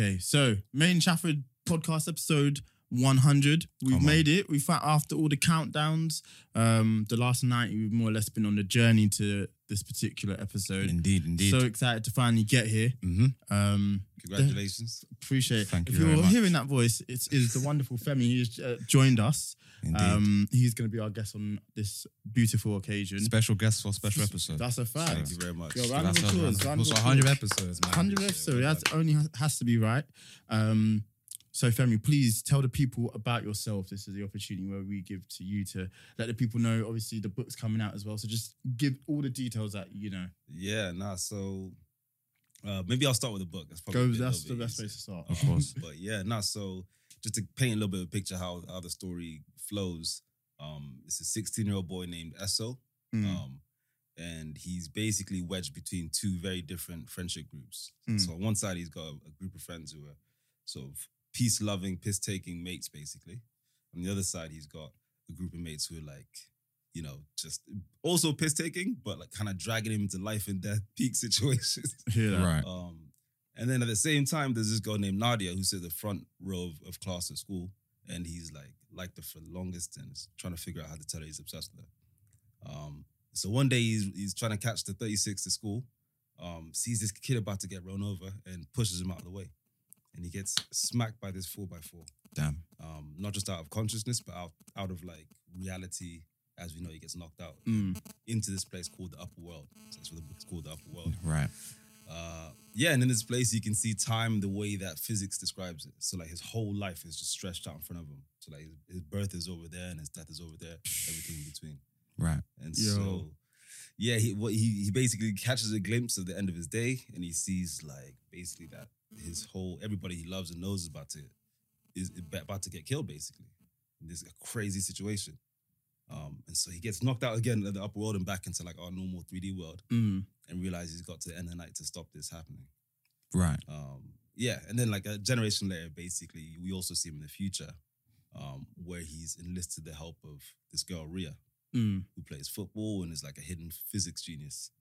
Okay, so Made In Chafford podcast episode 100. We've Come on. made it. We found after all the countdowns, um, the last 90, we've more or less been on the journey to this particular episode. Indeed, indeed. So excited to finally get here. hmm Um, Congratulations. appreciate. it. Thank if you very you're hearing that voice, it is the wonderful Femi who's uh, joined us. Um, he's going to be our guest on this beautiful occasion. special guest for special episode. That's a fact. Thank you very much. Yo, round of That's a- applause. round of Also, applause. 100 episodes, man. 100 episodes. That only has- has to be right. Um, so, Femi, please tell the people about yourself. This is the opportunity where we give to you to let the people know. Obviously, the book's coming out as well. So, just give all the details that you know. Yeah, nah. So uh, maybe I'll start with the book. That's probably Go. That's the best place to start. Of course. But yeah, nah. So just to paint a little bit of a picture how how the story flows. Um, it's a 16 year old boy named Esso. Mm. Um, and he's basically wedged between two very different friendship groups. Mm. So on one side, he's got a, a group of friends who are sort of peace loving, piss taking mates, basically. On the other side, he's got a group of mates who are like, you know, just also piss taking, but like kind of dragging him into life and death peak situations. Yeah. Right. Um, and then at the same time, there's this girl named Nadia who's at the front row of, of class at school, and he's like liked her for the longest and is trying to figure out how to tell her he's obsessed with her. Um, so one day he's he's trying to catch the 36 to school, um, sees this kid about to get run over and pushes him out of the way, and he gets smacked by this four by four. Damn. Um, not just out of consciousness, but out out of like reality. As we know, he gets knocked out Mm. into this place called the upper world. So that's what the book is called, the upper world. Right. Uh, yeah, and in this place you can see time the way that physics describes it. So like his whole life is just stretched out in front of him. So like his, his birth is over there and his death is over there, everything in between. Right. And Yo. so, yeah, he what he he basically catches a glimpse of the end of his day, and he sees like basically that his whole everybody he loves and knows is about to is about to get killed basically. In this crazy situation. Um, and so he gets knocked out again in the upper world and back into like our normal 3D world Mm. and realizes he's got to end the night to stop this happening. Right. Um, yeah, and then like a generation later, basically, we also see him in the future, um, where he's enlisted the help of this girl Rhia, Mm. who plays football and is like a hidden physics genius,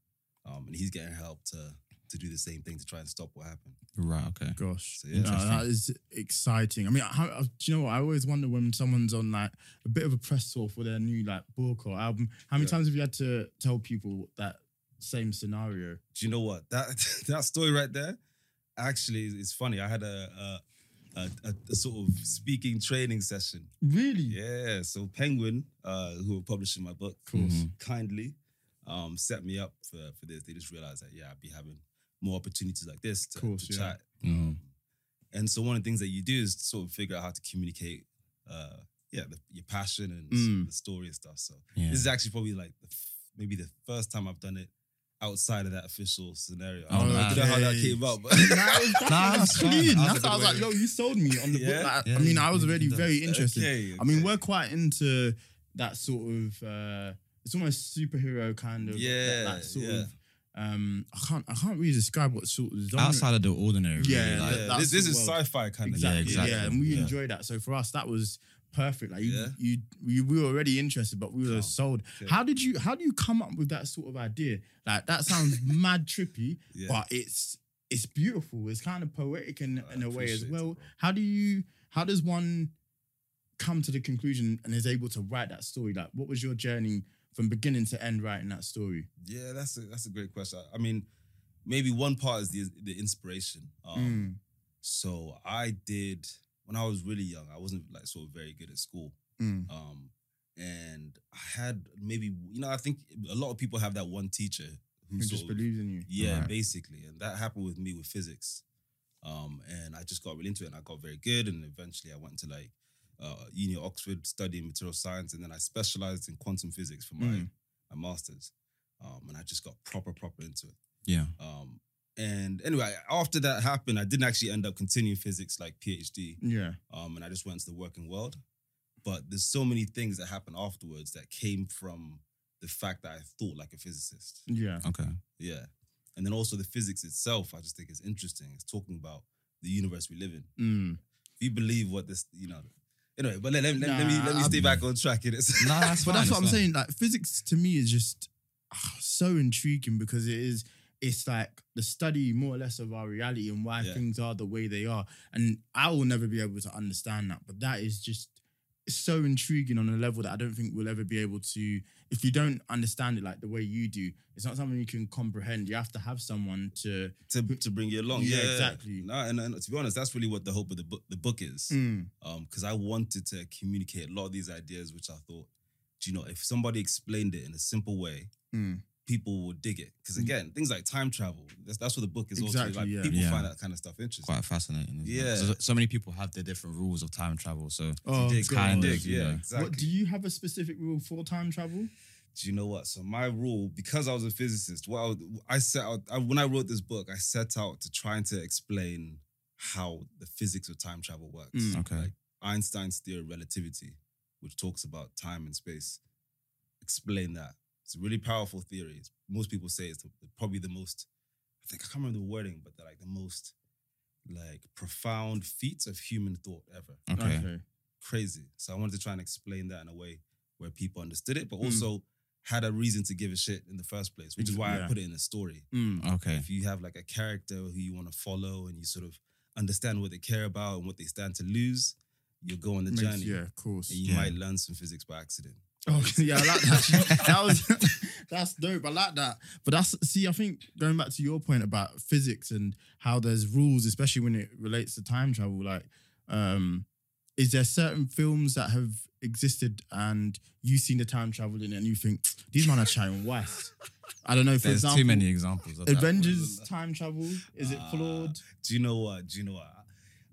um, and he's getting help to to do the same thing to try and stop what happened. Right. Okay. Gosh, So, yeah. No, that is exciting. I mean, how, uh, do you know what? I always wonder when someone's on like a bit of a press tour for their new like book or album. How many Yeah. times have you had to tell people that same scenario? Do you know what that that story right there? Actually, is is funny. I had a a, a, a, a sort of speaking training session Really? Yeah, so Penguin, uh, who were publishing my book, of course, Mhm. kindly um, set me up for, for this. They just realized that, yeah, I'd be having more opportunities like this to, Course, to yeah. chat. Mhm. Um, and so one of the things that you do is sort of figure out how to communicate, uh, yeah, the, your passion and Mm. the story and stuff. So Yeah. this is actually probably like the f- maybe the first time I've done it outside of that official scenario. Oh, I don't know, I don't know how that came up, but Nah, it was- Nah, that's that's clean. That's That's a why I was like, yo, you sold me on the Yeah? book. Like, Yeah, I mean, you- I was already very interested. Okay, I mean, we're quite into that sort of. Uh, it's almost superhero kind of. that- Yeah, That, sort yeah. of. Um, I can't. I can't really describe what sort of genre. Outside of the ordinary. Yeah, Really, like, yeah, this, this is world. sci-fi kind of Exactly. exactly. Yeah, and we Yeah. enjoy that. So for us, that was perfect. Like you, Yeah. you, you, we were already interested, but we were Calm. sold. Okay. How did you? How do you come up with that sort of idea? Like that sounds mad trippy, Yeah. but it's it's beautiful. It's kind of poetic in, I in a way as appreciate it, well. how do you? How does one come to the conclusion and is able to write that story? Like, what was your journey from beginning to end writing that story? Yeah, that's a that's a great question. I mean, maybe one part is the the inspiration. Um, Mm. So I did when I was really young. I wasn't like sort of very good at school. Mm. Um, and I had maybe you know I think a lot of people have that one teacher who just of, believes in you? yeah, Right. basically, and that happened with me with physics. Um, and I just got really into it, and I got very good, and eventually I went to like uh, Uni of Oxford studying material science, and then I specialized in quantum physics for my Mm. my masters. Um, and I just got proper proper into it. Yeah. Um, and anyway, after that happened, I didn't actually end up continuing physics like PhD. Yeah. Um, and I just went into the working world. But there's so many things that happened afterwards that came from the fact that I thought like a physicist. Yeah. Okay. Yeah. And then also the physics itself, I just think is interesting. It's talking about the universe we live in. Mm. If you believe what this, you know. Anyway, but let, let, let, let me let me I'm- stay back on track. It is. No, that's But fine, that's what I'm fine. saying. Like physics to me is just ah, so intriguing because it is. It's like the study more or less of our reality and why Yeah. things are the way they are. And I will never be able to understand that. But that is just it's so intriguing on a level that I don't think we'll ever be able to. If you don't understand it like the way you do, it's not something you can comprehend. You have to have someone to. to, to bring you along. Yeah, Yeah, exactly. No, and, and to be honest, that's really what the hope of the book the book is. Mm, Um, because I wanted to communicate a lot of these ideas, which I thought, do you know, if somebody explained it in a simple way, mm. People will dig it. Because Mm. again, things like time travel, that's that's what the book is also. Exactly, Like yeah. people Yeah. find that kind of stuff interesting. Quite fascinating. Yeah. So, so many people have their different rules of time travel. So Oh, dig, kind of, dig, yeah, know. exactly. What do you have a specific rule for time travel? Do you know what? So my rule, because I was a physicist, what I, would- I set out I, when I wrote this book, I set out to trying to explain how the physics of time travel works. Mm. Okay. Like Einstein's theory of relativity, which talks about time and space. Explain that. It's a really powerful theory. It's- most people say it's the, probably the most. I think I can't remember the wording, but they're like the most like profound feats of human thought ever okay. crazy. So I wanted to try and explain that in a way where people understood it, but Mm. also had a reason to give a shit in the first place, which is why Yeah. I put it in a story. Mm. Okay. If you have like a character who you want to follow and you sort of understand what they care about and what they stand to lose, you'll go on the Makes- journey. yeah, of course. And you Yeah. might learn some physics by accident. Okay, yeah, I like that. that was that's dope. I like that. But that's see, I think going back to your point about physics and how there's rules, especially when it relates to time travel. Like, um, is there certain films that have existed and you've seen the time travel in it and you think these men are trying west? I don't know. For There's example, too many examples of that. Avengers time travel is it Ah, flawed? Do you know what? Do you know what?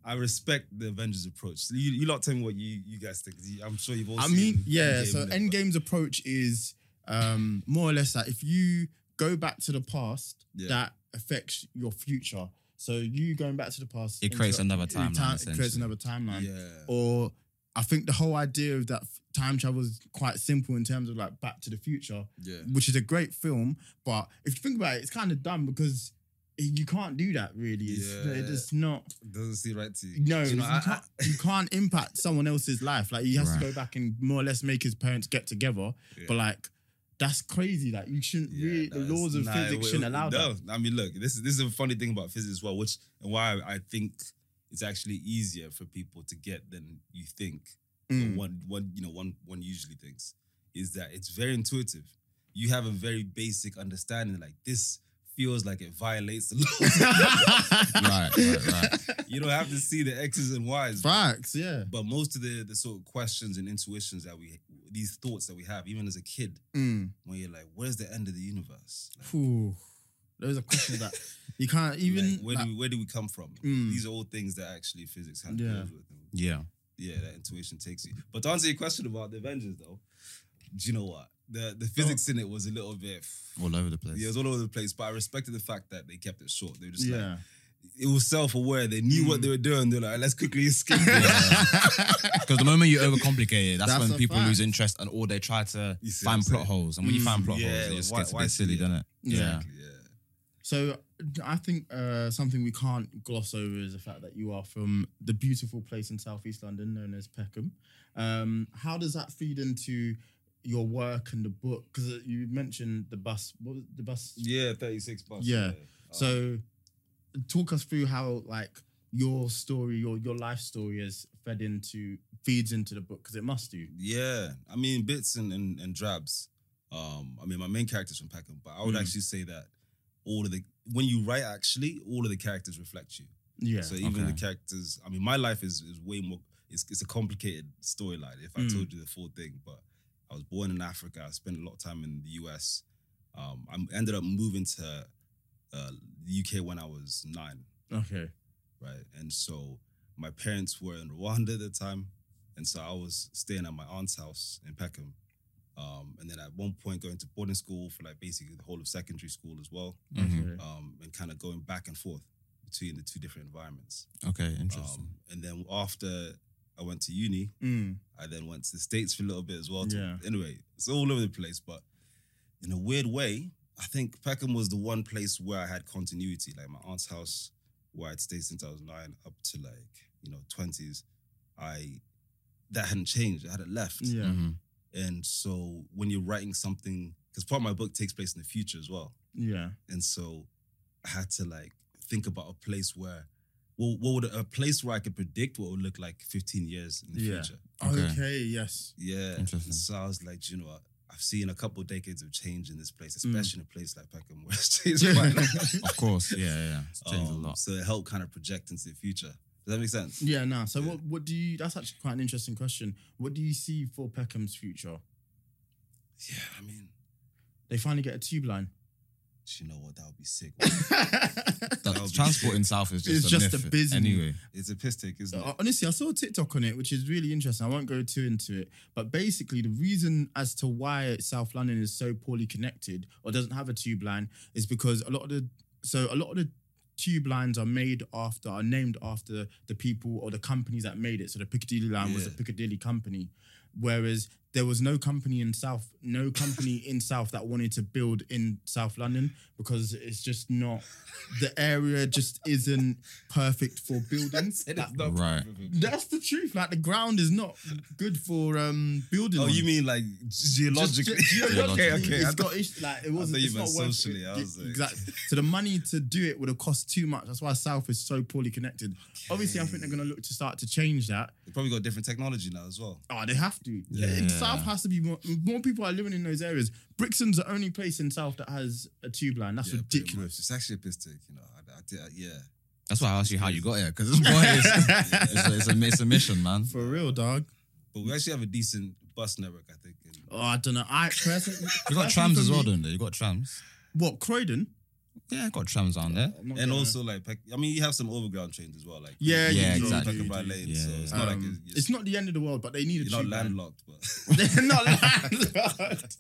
I respect the Avengers approach. So you, you lot tell me what you, you guys think. you- I'm sure you've all I seen mean, yeah. Endgame So and it, but- Endgame's approach is um, more or less that if you go back to the past, Yeah. that affects your future. So you going back to the past, It creates into- another it timeline, ti- it creates another timeline. Yeah. Or I think the whole idea of that time travel is quite simple in terms of like Back to the Future, yeah. which is a great film. But if you think about it, it's kind of dumb because you can't do that. Really, it's, Yeah. it's just not. Doesn't see right to you. No, Do you you, I- can't, you can't impact someone else's life. Like he has Right. to go back and more or less make his parents get together. Yeah. But like, that's crazy. Like you shouldn't Yeah, really. The laws of nah, physics it- shouldn't it- allow no. that. I mean, look, this is this is a funny thing about physics as well, which and why I think it's actually easier for people to get than you think. or Mm. One one you know one one usually thinks is that it's very intuitive. You have a very basic understanding. Like this feels like it violates the law. right, right, right. you don't have to see the X's and Y's. Facts, yeah. But most of the the sort of questions and intuitions that we these thoughts that we have, even as a kid, Mm. when you're like, where's the end of the universe? Like, Phew. Those are questions that you can't even. like, where like- do we, where do we come from? Mm. These are all things that actually physics has Yeah. with. Yeah. yeah, that intuition takes you. But to answer your question about the Avengers, though, do you know what? The the physics in it was a little bit. All over the place. Yeah, it was all over the place, but I respected the fact that they kept it short. They were just like, yeah. it was self aware. They knew what they were doing. They're like, let's quickly escape. Because the moment you overcomplicate it, that's, That's when people fact. lose interest and or they try to find plot saying? holes. And when you find plot Yeah, holes, it just why- gets a bit silly, it? doesn't it? Yeah. Exactly, yeah. So I think uh, something we can't gloss over is the fact that you are from the beautiful place in southeast London known as Peckham. Um, how does that feed into your work and the book? Because you mentioned the bus. What was the bus? Yeah, 36 bus. Yeah. Um, So talk us through how like your story, your your life story is fed into feeds into the book because it must do. Yeah, I mean bits and, and, and drabs. Um, I mean my main character's from Peckham, but I would Mm. actually say that all of the when you write actually all of the characters reflect you. Yeah. So even the characters, I mean my life is is way more. It's it's a complicated storyline. If I Mm. told you the full thing, but I was born in Africa. I spent a lot of time in the US. Um, I ended up moving to uh, the UK when I was nine. okay. right? And so my parents were in Rwanda at the time, and so I was staying at my aunt's house in Peckham. Um, and then at one point going to boarding school for like basically the whole of secondary school as well, Mhm. Um, and kind of going back and forth between the two different environments. Okay, interesting. Um, and then after I went to uni, Mm. I then went to the States for a little bit as well. to- Yeah. Anyway, it's all over the place, but in a weird way, I think Peckham was the one place where I had continuity. Like my aunt's house, where I'd stayed since I was nine up to like, you know, 20s, I that hadn't changed. I hadn't left. Yeah. Mhm. And so when you're writing something, because part of my book takes place in the future as well. Yeah. And so I had to like think about a place where well, what would a place where I could predict what it would look like 15 years in the Yeah. future. Okay. Okay. yes. Yeah. Interesting. So I was like, you know what? I've seen a couple of decades of change in this place, Mm. especially in a place like Peckham, where it's changed quite a lot. Of course, yeah, yeah, yeah. It's changed Um, a lot. So it helped kind of project into the future. Does that make sense? Yeah, nah. So Yeah. what what do you that's actually quite an interesting question. What do you see for Peckham's future? Yeah, I mean, They finally get a tube line. Do you know what? That would be sick. That That would be transport sick. in South is just It's a just myth a business. Anyway, It's a piss take, isn't it? Uh, Honestly, I saw a TikTok on it, which is really interesting. I won't go too into it, but basically, the reason as to why South London is so poorly connected or doesn't have a tube line is because a lot of the so a lot of the tube lines are made after are named after the people or the companies that made it. So the Piccadilly line was a Piccadilly company, whereas there was no company in South, no company in South that wanted to build in South London because it's just not the area just isn't perfect for building. Like, right. that's the truth. Like the ground is not good for um building. Oh, on. you mean like Just geologically? ge- geologically, okay, okay. I It's got thought- ish- like it wasn't. thought It's meant not worth socially, it. I was like- exactly. So the money to do it would have cost too much. That's why South is so poorly connected. Obviously, I think they're going to look to start to change that. They probably got different technology now as well. Oh, they have to. Yeah. South has to be more. More people are living in those areas. Brixton's the only place in South that has a tube line. That's Yeah, ridiculous. It's actually a piss take, you know. I, I did, uh, yeah. That's why I asked you how you got here because boy, it's, it's, a, it's, a, it's a mission, man. For real, dog. But we actually have a decent bus network, I think. in- Oh, I don't know. I personally, You got trams as well, don't they? You got trams. What Croydon? Yeah, I got trams down there. I'm not And gonna- also, like, Peck- I mean, you have some overground trains as well. Like, Yeah, you Yeah, can exactly. Peckham You Bright Lane, yeah, so yeah. it's not like Um, it's, it's not the end of the world, but they need a you're not tube line. landlocked, but They're not landlocked.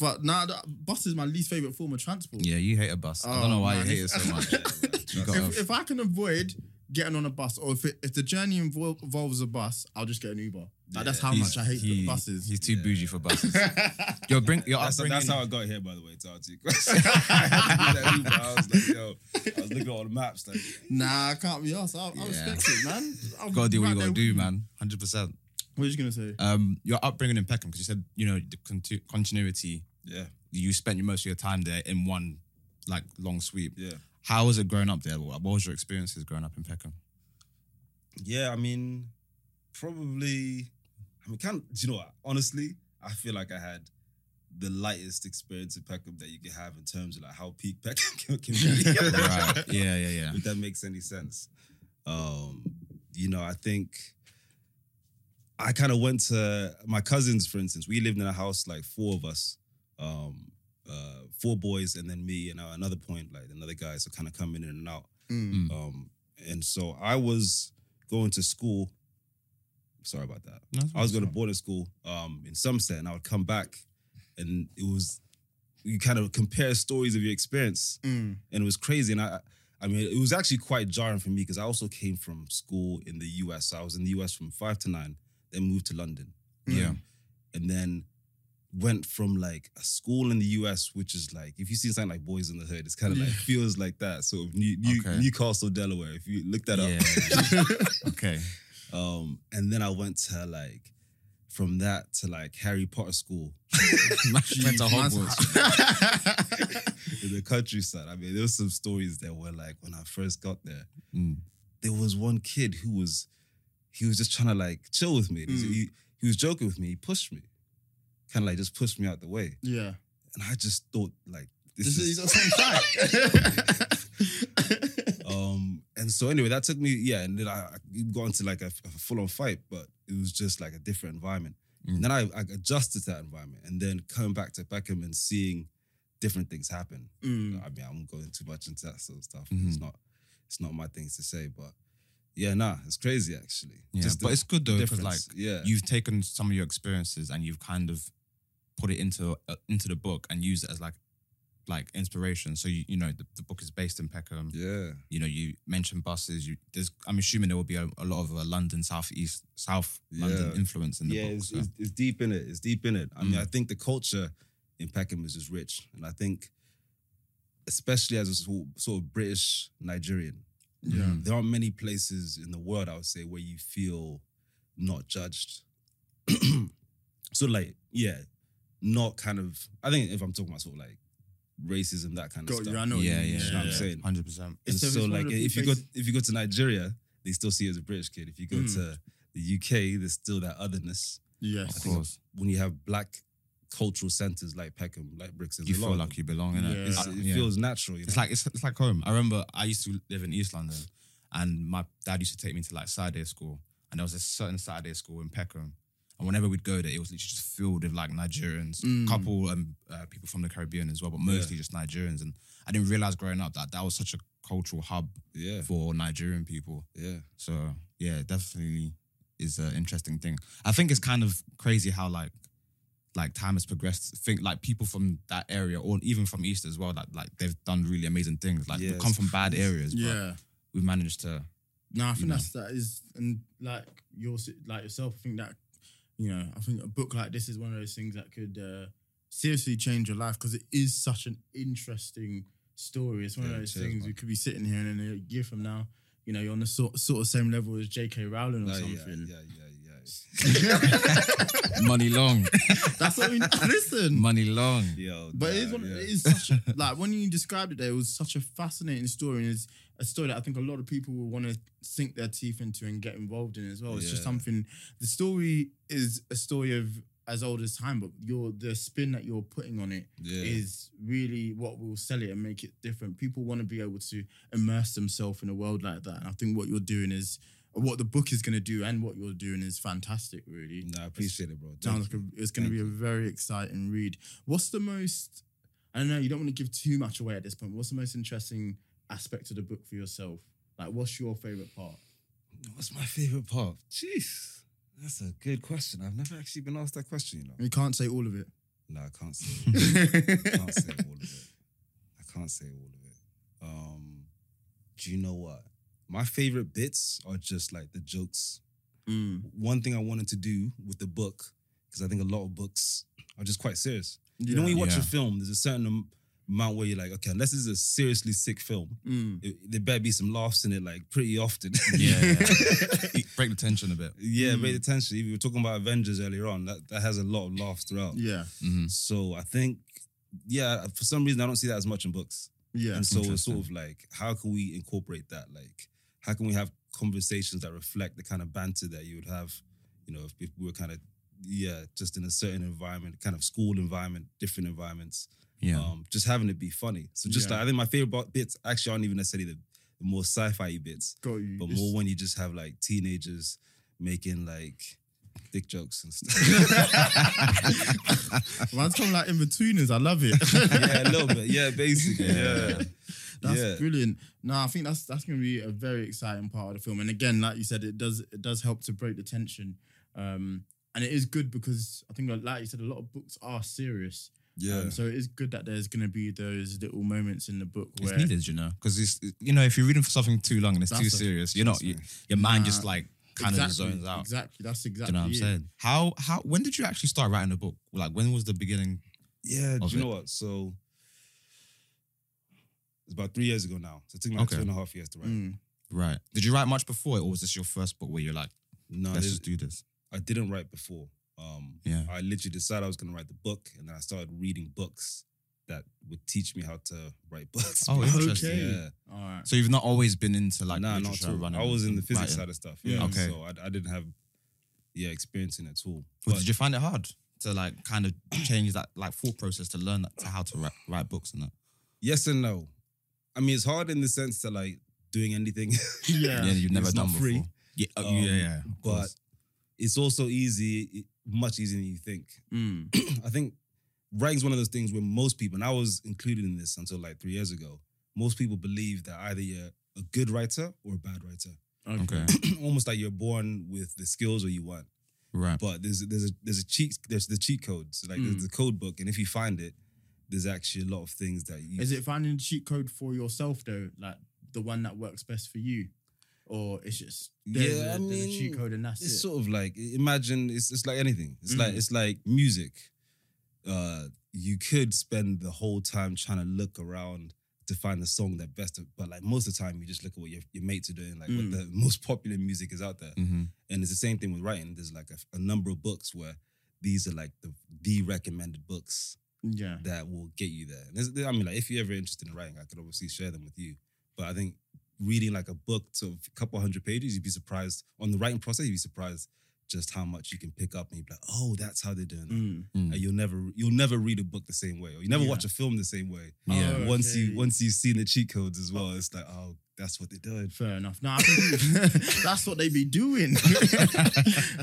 but nah, the bus is my least favorite form of transport. Yeah, you hate a bus. I Oh, don't know why man, you hate it so much. You If, if I can avoid getting on a bus, or if it, if the journey invol- involves a bus, I'll just get an Uber. Like, that's how much I hate he- the buses. He's too bougie for buses. You're bring. You're that's, upbringing. that's how I got here, by the way, to answer your question. I had to do that Uber. I was like, yo, I was looking at all the maps, like, nah, I can't be asked. I, I Yeah. respect it, man. I'll gotta do what right you gotta there do, you. man. Hundred percent. What are you gonna say? Um, your upbringing in Peckham, because you said you know the conti- continuity. yeah, You spent most of your time there in one like long sweep. yeah. How was it growing up there? What was your experiences growing up in Peckham? Yeah, I mean, probably. I mean, of. Do you know what? Honestly, I feel like I had the lightest experience in Peckham that you can have in terms of like how peak Peckham can, can be. right. Yeah, yeah, yeah. If that makes any sense. Um, you know, I think I kind of went to my cousins, for instance. We lived in a house like four of us, um, uh, four boys, and then me, and at another point, like another guy, so kind of coming in and out. Mm. Um, and so I was going to school. Sorry about that. No, I was going to boarding school um, in Somerset, and I would come back, and it was you kind of compare stories of your experience, Mm. and it was crazy. And I, I mean, it was actually quite jarring for me because I also came from school in the U.S. So I was in the U.S. from five to nine, then moved to London, Yeah. and then went from like a school in the US, which is like if you see something like Boys in the Hood, it's kind of like feels like that. Sort of New, New, Okay. New Castle, Delaware. If you look that up. Okay. Um, and then I went to like from that to like Harry Potter school Went to Hogwarts. in the countryside. I mean, there was some stories there where like when I first got there, Mm. there was one kid who was he was just trying to like chill with me. Mm. He, he was joking with me. He pushed me, kind of like just pushed me out the way, yeah. and I just thought like this, This is. is same site. um, and so anyway, that took me yeah, and then I, I got into like a, a full on fight, but it was just like a different environment. Mm. And then I, I adjusted to that environment, and then coming back to Peckham and seeing different things happen. Mm. I mean, I'm going too much into that sort of stuff. Mhm. It's not, it's not my things to say, but yeah, nah, it's crazy actually. Yeah, Just but it's good though because like yeah, you've taken some of your experiences and you've kind of put it into uh, into the book and use it as like like inspiration. So you you know the, the book is based in Peckham. yeah, You know you mentioned buses. You there's I'm assuming there will be a, a lot of uh, London southeast South London Yeah. influence in the yeah. book. It's, so. it's, it's deep in it. It's deep in it. I mean, Mm. I think the culture in Peckham is just rich, and I think, especially as a sort sort of British Nigerian, Yeah. There aren't many places in the world I would say where you feel not judged. so like, yeah, not kind of. I think if I'm talking about sort of like racism, that kind of Got stuff. you. I know. what you yeah, mean. yeah, You know what I'm saying? hundred percent. And It's- so, like if few you go if you go to Nigeria, they still see you as a British kid. If you go Mm. to the UK, there's still that otherness. Yes. Of course, When you have black cultural centers like Peckham, like Brixton, you feel like you belong in it. Yeah. It's, it yeah. feels natural. You know? It's like it's, it's like home. I remember I used to live in East London, and my dad used to take me to like Saturday school, and there was a certain Saturday school in Peckham, and whenever we'd go there, it was literally just filled with like Nigerians, Mm. couple um, uh, people from the Caribbean as well, but mostly just Nigerians. And I didn't realize growing up that that was such a cultural hub yeah, for Nigerian people. yeah, So yeah, definitely is an interesting thing. I think it's kind of crazy how like like time has progressed. Think like people from that area, or even from East as well, that like they've done really amazing things. Like Yeah, we come from bad areas, but Yeah. we've managed to. No, I think know. that's that is and like your like yourself. I think that you know, I think a book like this is one of those things that could uh, seriously change your life because it is such an interesting story. It's one Yeah, of those cheers, things man. we could be sitting here and in a year from now, you know, you're on the sort sort of same level as J.K. Rowling or yeah, something. yeah, yeah, Money long, That's what we listen. money long. yeah. Yo, But it is, one, yeah. it is such a, like when you described it there, it was such a fascinating story. And it's a story that I think a lot of people will want to sink their teeth into and get involved in as well. It's just something. The story is a story of as old as time, but your the spin that you're putting on it is yeah. really what will sell it and make it different. People want to be able to immerse themselves in a world like that, and I think what you're doing is. What the book is going to do and what you're doing is fantastic, really. Nah, I appreciate it, bro. Thank Sounds you. like a, it's going to be a very exciting read. What's the most? I don't know. You don't want to give too much away at this point. What's the most interesting aspect of the book for yourself? Like, what's your favorite part? What's my favorite part? Jeez, that's a good question. I've never actually been asked that question. You know. You can't say all of it. No, I can't say. I can't say all of it. I can't say all of it. Um, do you know what? My favorite bits are just like the jokes. Mm. One thing I wanted to do with the book, because I think a lot of books are just quite serious. You know, when you watch Yeah. a film, there's a certain amount where you're like, okay, unless this is a seriously sick film, Mm. it, there better be some laughs in it, like pretty often. Yeah, yeah. break the tension a bit. yeah, Mm. great attention. If you were talking about Avengers earlier on, that, that has a lot of laughs throughout. Yeah. Mhm. So I think, yeah, for some reason I don't see that as much in books. Yeah. and so it's sort of like, how can we incorporate that? Like, how can we have conversations that reflect the kind of banter that you would have, you know, if, if we were kind of, yeah, just in a certain environment, kind of school environment, different environments. Yeah, Um, just having it be funny. So just Yeah. like I think my favorite bits actually aren't even necessarily the, the more sci-fi bits, but It's- more when you just have like teenagers making like dick jokes and stuff. Man's coming like in between betweeners. I love it. yeah, a little bit. Yeah, basically. Yeah. That's Yeah. brilliant. No, I think that's that's going to be a very exciting part of the film. And again, like you said, it does it does help to break the tension. Um, and it is good because I think, like you said, a lot of books are serious. Yeah. Um, so it is good that there's going to be those little moments in the book it's where needed, you know, because it's you know if you're reading for something too long and it's too That's serious, you're not you, your mind Nah. just like kind of exactly, zones out. Exactly. That's Do exactly. you know what I'm it. saying? How how when did you actually start writing a book? Like when was the beginning? Yeah, do you it. know what? So it's about three years ago now. So it took me like Okay. two and a half years to write. Mm. Right. Did you write much before it, or was this your first book where you're like, No, let's just do this? I didn't write before. Um, Yeah. I literally decided I was going to write the book, and then I started reading books that would teach me how to write books. Oh, interesting. Okay. Yeah. All right. So you've not always been into like nah, not literature at all. running. I was in the physics writing? side of stuff. Yeah. Okay. So I, I didn't have, yeah, experience in it at all. Well, But did you find it hard to like kind of change that like thought process to learn that, to how to write, write books and that? yes and no. I mean, it's hard in the sense that like doing anything. Yeah. Yeah, you've never It's done not free. before. Yeah, uh, Um, yeah, yeah. but course. it's also easy, much easier than you think. Mm. I think writing's one of those things where most people, and I was included in this until like three years ago, most people believe that either you're a good writer or a bad writer. okay, Almost like you're born with the skills or you want. right. But there's there's a there's a cheat there's the cheat codes. Like Mm. there's the code book. And if you find it, there's actually a lot of things that you Is it finding the cheat code for yourself though, like the one that works best for you, or it's just there's, Yeah, a, I there's a cheat code and that's it. it's it? sort of like imagine it's it's like anything. It's like Mm. it's like music. Uh, you could spend the whole time trying to look around to find the song that best, but like most of the time you just look at what your, your mates are doing, like Mm. what the most popular music is out there. hmm And it's the same thing with writing. There's like a, a number of books where these are like the the recommended books yeah. that will get you there. And there's- I mean, like if you're ever interested in writing, I could obviously share them with you. But I think reading like a book to a couple hundred pages, you'd be surprised on the writing process. You'd be surprised just how much you can pick up, and you'd be like, "Oh, that's how they're doing it." Mm. And you'll never, you'll never read a book the same way, or you never Yeah. watch a film the same way. Yeah. Oh, Once okay. you, once you've seen the cheat codes as well, it's like, oh, that's what they're doing. Fair enough. No, I think that's what they be doing.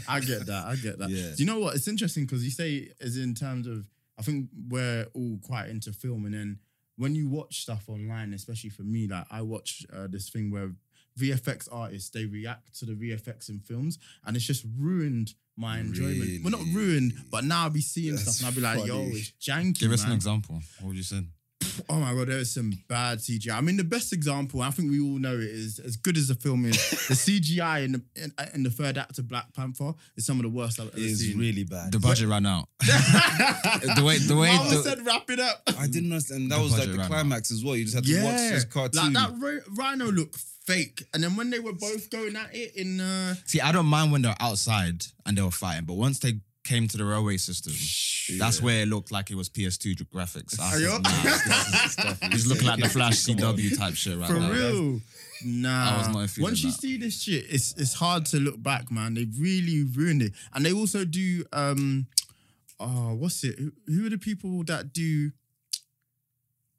I get that. I get that. Yeah. Do you know what? It's interesting because you say is in terms of I think we're all quite into film, and then when you watch stuff online, especially for me, like I watch uh, this thing where VFX artists they react to the VFX in films, and it's just ruined my enjoyment. Well, not ruined, but now I'll be seeing That's stuff and I'll be like, "Yo, it's janky." Give us an example. What would you say? Oh my god, there is some bad CGI. I mean, the best example, I think we all know it is as good as the film is. the CGI in the in, in the third act of Black Panther is some of the worst I've ever It is seen. really bad. The budget ran out. the way, the way, Mama the, said, "Wrap it up." I didn't understand. That The was like the ran out. climax as well. You just had to watch this cartoon. like that rhino looked fake, and then when they were both going at it in, uh, See, I don't mind when they're outside and they were fighting, but once they came to the railway system, that's where it looked like it was PS2 graphics. I Are you- said, nah, He's looking like the Flash CW type shit right for now. real. Nah, I was not feeling once you that. see this shit, it's it's hard to look back, man. They really ruined it, and they also do. um Oh, what's it? Who, who are the people that do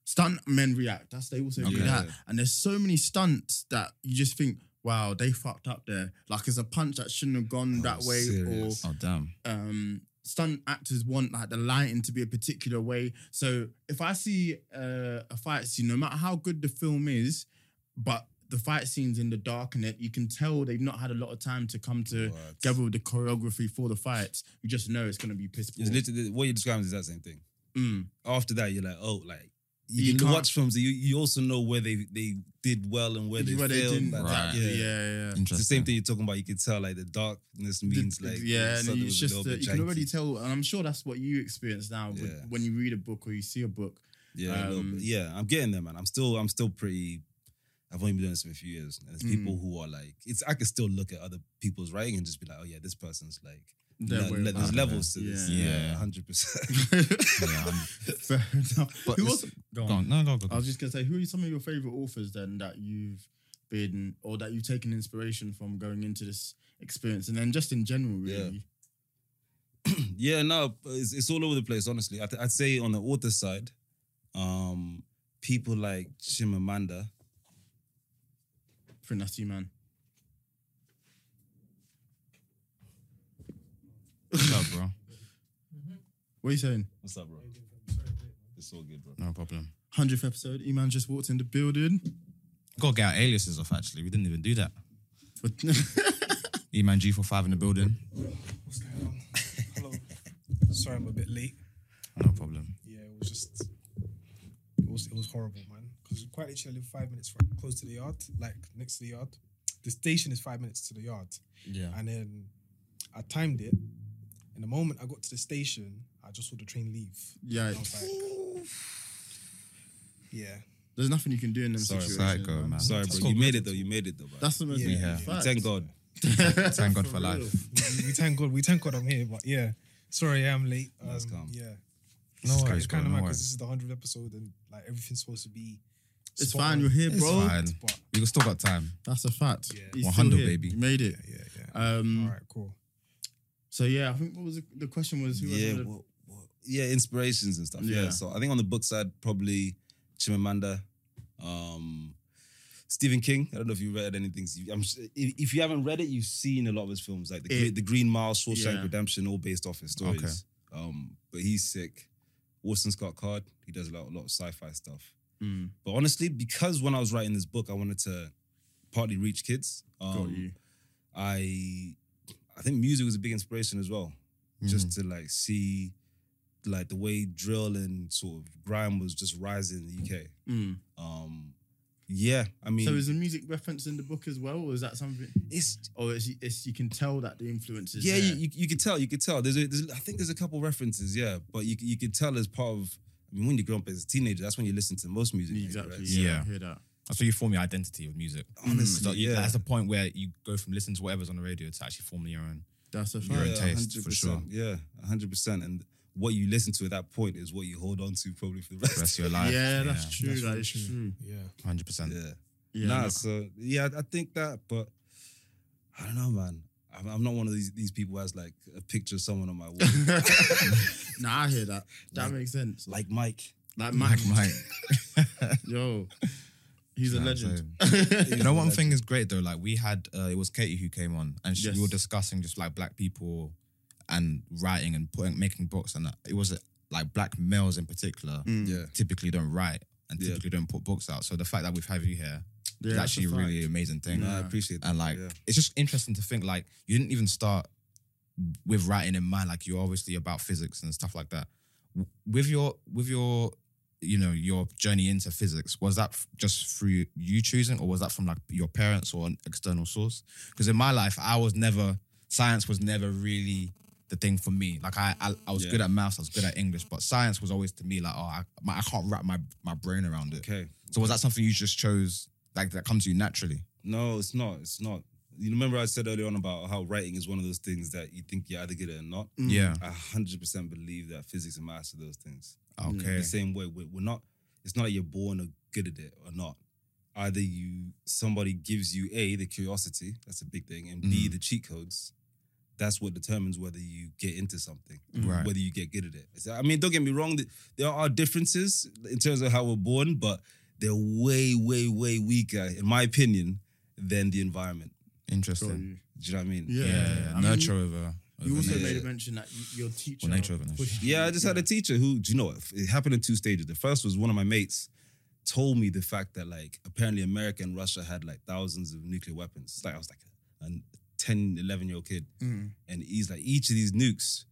stunt men react? That's they also do Okay. that, and there's so many stunts that you just think, wow, they fucked up there. Like it's a punch that shouldn't have gone Oh, that way, serious. Oh damn! or um stunt actors want like the lighting to be a particular way. So if I see uh, a fight scene, no matter how good the film is, but the fight scenes in the dark and it, you can tell they've not had a lot of time to come What? together with the choreography for the fights. You just know it's gonna be piss poor. It's literally what you're describing is that same thing. Mm. After that, you're like, oh, like you, You can watch films. You you also know where they they did well and where they Where failed. didn't- like, Right. Yeah, Yeah. yeah, yeah. It's the same thing you're talking about. You can tell like the darkness means the- like yeah, and something it's was a just little that you can already tell, and I'm sure that's what you experience now with- Yeah. when you read a book or you see a book. Yeah, Um, bit. yeah. I'm getting there, man. I'm still I'm still pretty. I've only been doing this for a few years, and there's Mm. people who are like, it's. I can still look at other people's writing and just be like, oh yeah, this person's like. Their le- way le- there's levels to this. Yeah. Yeah, hundred percent. Fair enough. But Who it's- was, go on. Go on, no, go, go. I go. was just gonna say, who are some of your favorite authors then that you've been or that you've taken inspiration from going into this experience, and then just in general, really. Yeah, no, it's, it's all over the place. Honestly, I th- I'd say on the author side, um, people like Chimamanda. That's you, man. What's up, bro? What are you saying? What's up, bro? It's all good, bro. No problem. Hundredth episode. E-man just walked in the building. Gotta get our aliases off. Actually, we didn't even do that. But E man G 45 in the building. What's going on? Hello. Sorry, I'm a bit late. No problem. Yeah, it was just, it was it was horrible, man. Because quite literally live five minutes from close to the yard, like next to the yard, the station is five minutes to the yard, Yeah. and then I timed it. And the moment I got to the station, I just saw the train leave. Yeah. I was like, yeah, There's nothing you can do in them Sorry, situations. psycho, man. Sorry, bro. You made it though. You made it though, man. That's the most Yeah, yeah, yeah. Thank God. Thank God for real. life. we, we thank God. We thank God I'm here. But yeah, sorry I'm late. Um, That's calm. Yeah, No it's, it's kind of no mad because this is the hundredth episode and like everything's supposed to be. It's fine. on. You're here, bro. It's bro. fine. But We still got time. That's a fact. Yeah. 100, baby. You made it. yeah, yeah. Um, All right, cool. So yeah, I think what was the, the question was who yeah, the, well, well, yeah, inspirations and stuff. Yeah. Yeah. So I think on the book side, probably Chimamanda, um, Stephen King. I don't know if you read anything. I'm, if if you haven't read it, you've seen a lot of his films, like the, It- the Green Mile, Shawshank Yeah. Redemption, all based off his stories. Um, but he's sick. Orson Scott Card. He does a lot, a lot of sci-fi stuff. Mm, But honestly, because when I was writing this book, I wanted to partly reach kids. Um, got you. I I think music was a big inspiration as well. Just to like see like the way drill and sort of grime was just rising in the UK. Mm. Um yeah, I mean So is the music reference in the book as well, or is that something? it's Or is it's, you can tell that the influences. yeah, you, you, you could tell, you could tell. There's, a, there's I think there's a couple references, yeah, but you you could tell as part of I mean when you grow up as a teenager, that's when you listen to most music. exactly. right? Yeah, Yeah. I hear that. That's where you form your identity with music. Mm. Honestly, So yeah. That's the point where you go from listening to whatever's on the radio to actually forming your own. That's a Your fact. own taste, for 100%, sure. Yeah, hundred percent. And what you listen to at that point is what you hold on to probably for the rest. The rest of your life. Yeah, that's true. That's that very is true. Yeah. Hundred percent. Yeah. Yeah, nah, no. so yeah, I think that, but I don't know, man. I'm, I'm not one of these these people who has like a picture of someone on my wall, nah, I hear that. That Like- makes sense. like Mike. Like Mike, Mike, Mike. yo, he's a Yeah, legend. You know, one thing is great though. Like we had, uh, it was Katie who came on, and she, we were discussing just like black people and writing and putting, making books, and it was uh, like black males in particular Mm. Yeah, typically don't write and Yeah. typically don't put books out. So the fact that we've had you here Yeah, is that's actually a fact. really amazing thing. no, I appreciate that. And like, yeah. it's just interesting to think like you didn't even start with writing in mind. Like you're obviously about physics and stuff like that. W- With your, with your, you know, your journey into physics, was that just through you choosing, or was that from like your parents or an external source? Because in my life, I was never science was never really the thing for me. Like I, I, I was Yeah. good at maths, I was good at English, but science was always to me like, oh, I, my, I can't wrap my my brain around it. okay. So was that something you just chose, like that comes to you naturally? No, it's not. It's not. You remember I said earlier on about how writing is one of those things that you think you're either get it or not. Mm. Yeah. I hundred percent believe that physics and maths are those things. Okay. The same way we're, we're not. It's not like you're born or good at it or not. Either you somebody gives you a the curiosity. That's a big thing, and b Mm. the cheat codes. That's what determines whether you get into something, Right. whether you get good at it. So, I mean, don't get me wrong. There are differences in terms of how we're born, but they're way, way, way weaker, in my opinion, than the environment. Interesting. you. Do you know what I mean? Yeah, Yeah, yeah, I mean, nurture over. You also nature. made a mention that y- your teacher Well, nature over nurture. pushed Yeah. I just had a teacher who, do you know what? It happened in two stages. The first was one of my mates told me the fact that like apparently America and Russia had like thousands of nuclear weapons. It's like I was like a, a 10, 11 year old kid. Mm. And he's like, each of these nukes,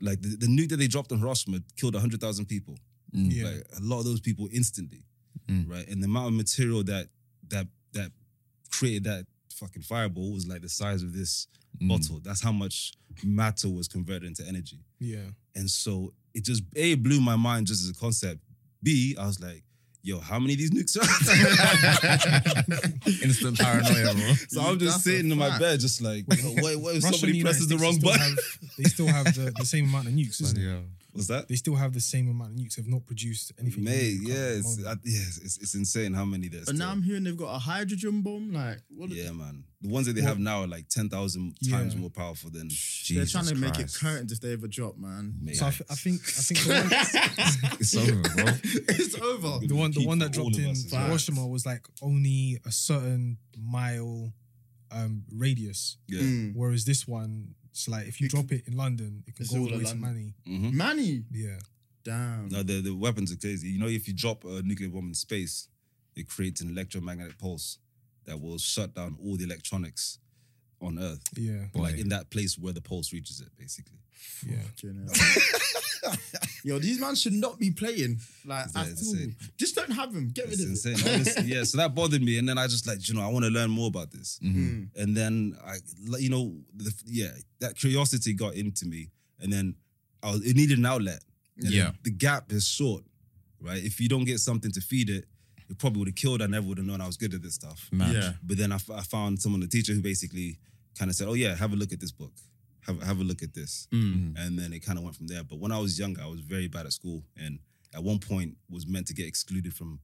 like the, the nuke that they dropped on Hiroshima killed 100,000 people. Mm. Yeah. Like a lot of those people instantly. Mm. Right. And the amount of material that that that created that fucking fireball was like the size of this. Mm. bottle. That's how much matter was converted into energy. Yeah. And so it just A blew my mind just as a concept. B, I was like, yo, how many of these nukes are Instant paranoia, bro. So I'm just That's sitting in my fact. bed, just like, what, what if Russia and somebody the presses the United wrong States button? have- They still have the, the same amount of nukes, isn't it? Was that? They still have the same amount of nukes. They've not produced anything. Mate, new yeah, at it's. I, yeah, it's, it's insane how many there's. And now I'm hearing they've got a hydrogen bomb. Like, what? yeah, man. The ones that they have now are like 10,000 times Yeah. more powerful than. They're trying to make it current if they ever drop, man. Mate, So I, th- I think I think the one, It's over, bro. it's over. the one the one that dropped in us. Hiroshima was like only a certain mile um, radius, yeah. Mm. whereas this one, it's like if you drop it in London, it can It's go all all the way to London. Manny. Mhm. Manny. Yeah, Damn. No, the, the weapons are crazy. You know, if you drop a nuclear bomb in space, it creates an electromagnetic pulse that will shut down all the electronics on earth. Yeah. Like in that place where the pulse reaches it, basically. Yeah. Fucking. Yo, these man should not be playing. Like, It's- at all. Just don't have them. Get It's rid of insane. it. Honestly, yeah, so that bothered me, and then I just like, you know, I want to learn more about this. Mm. And then I, you know, the, yeah, that curiosity got into me, and then I was, it needed an outlet. And Yeah. the gap is short, right? If you don't get something to feed it, it probably would have killed. I never would have known I was good at this stuff. Mad. Yeah. But then I, f- I found someone, a teacher, who basically kind of said, "Oh yeah, have a look at this book. Have have a look at this." Mm. And then it kind of went from there. But when I was younger, I was very bad at school, and at one point was meant to get excluded from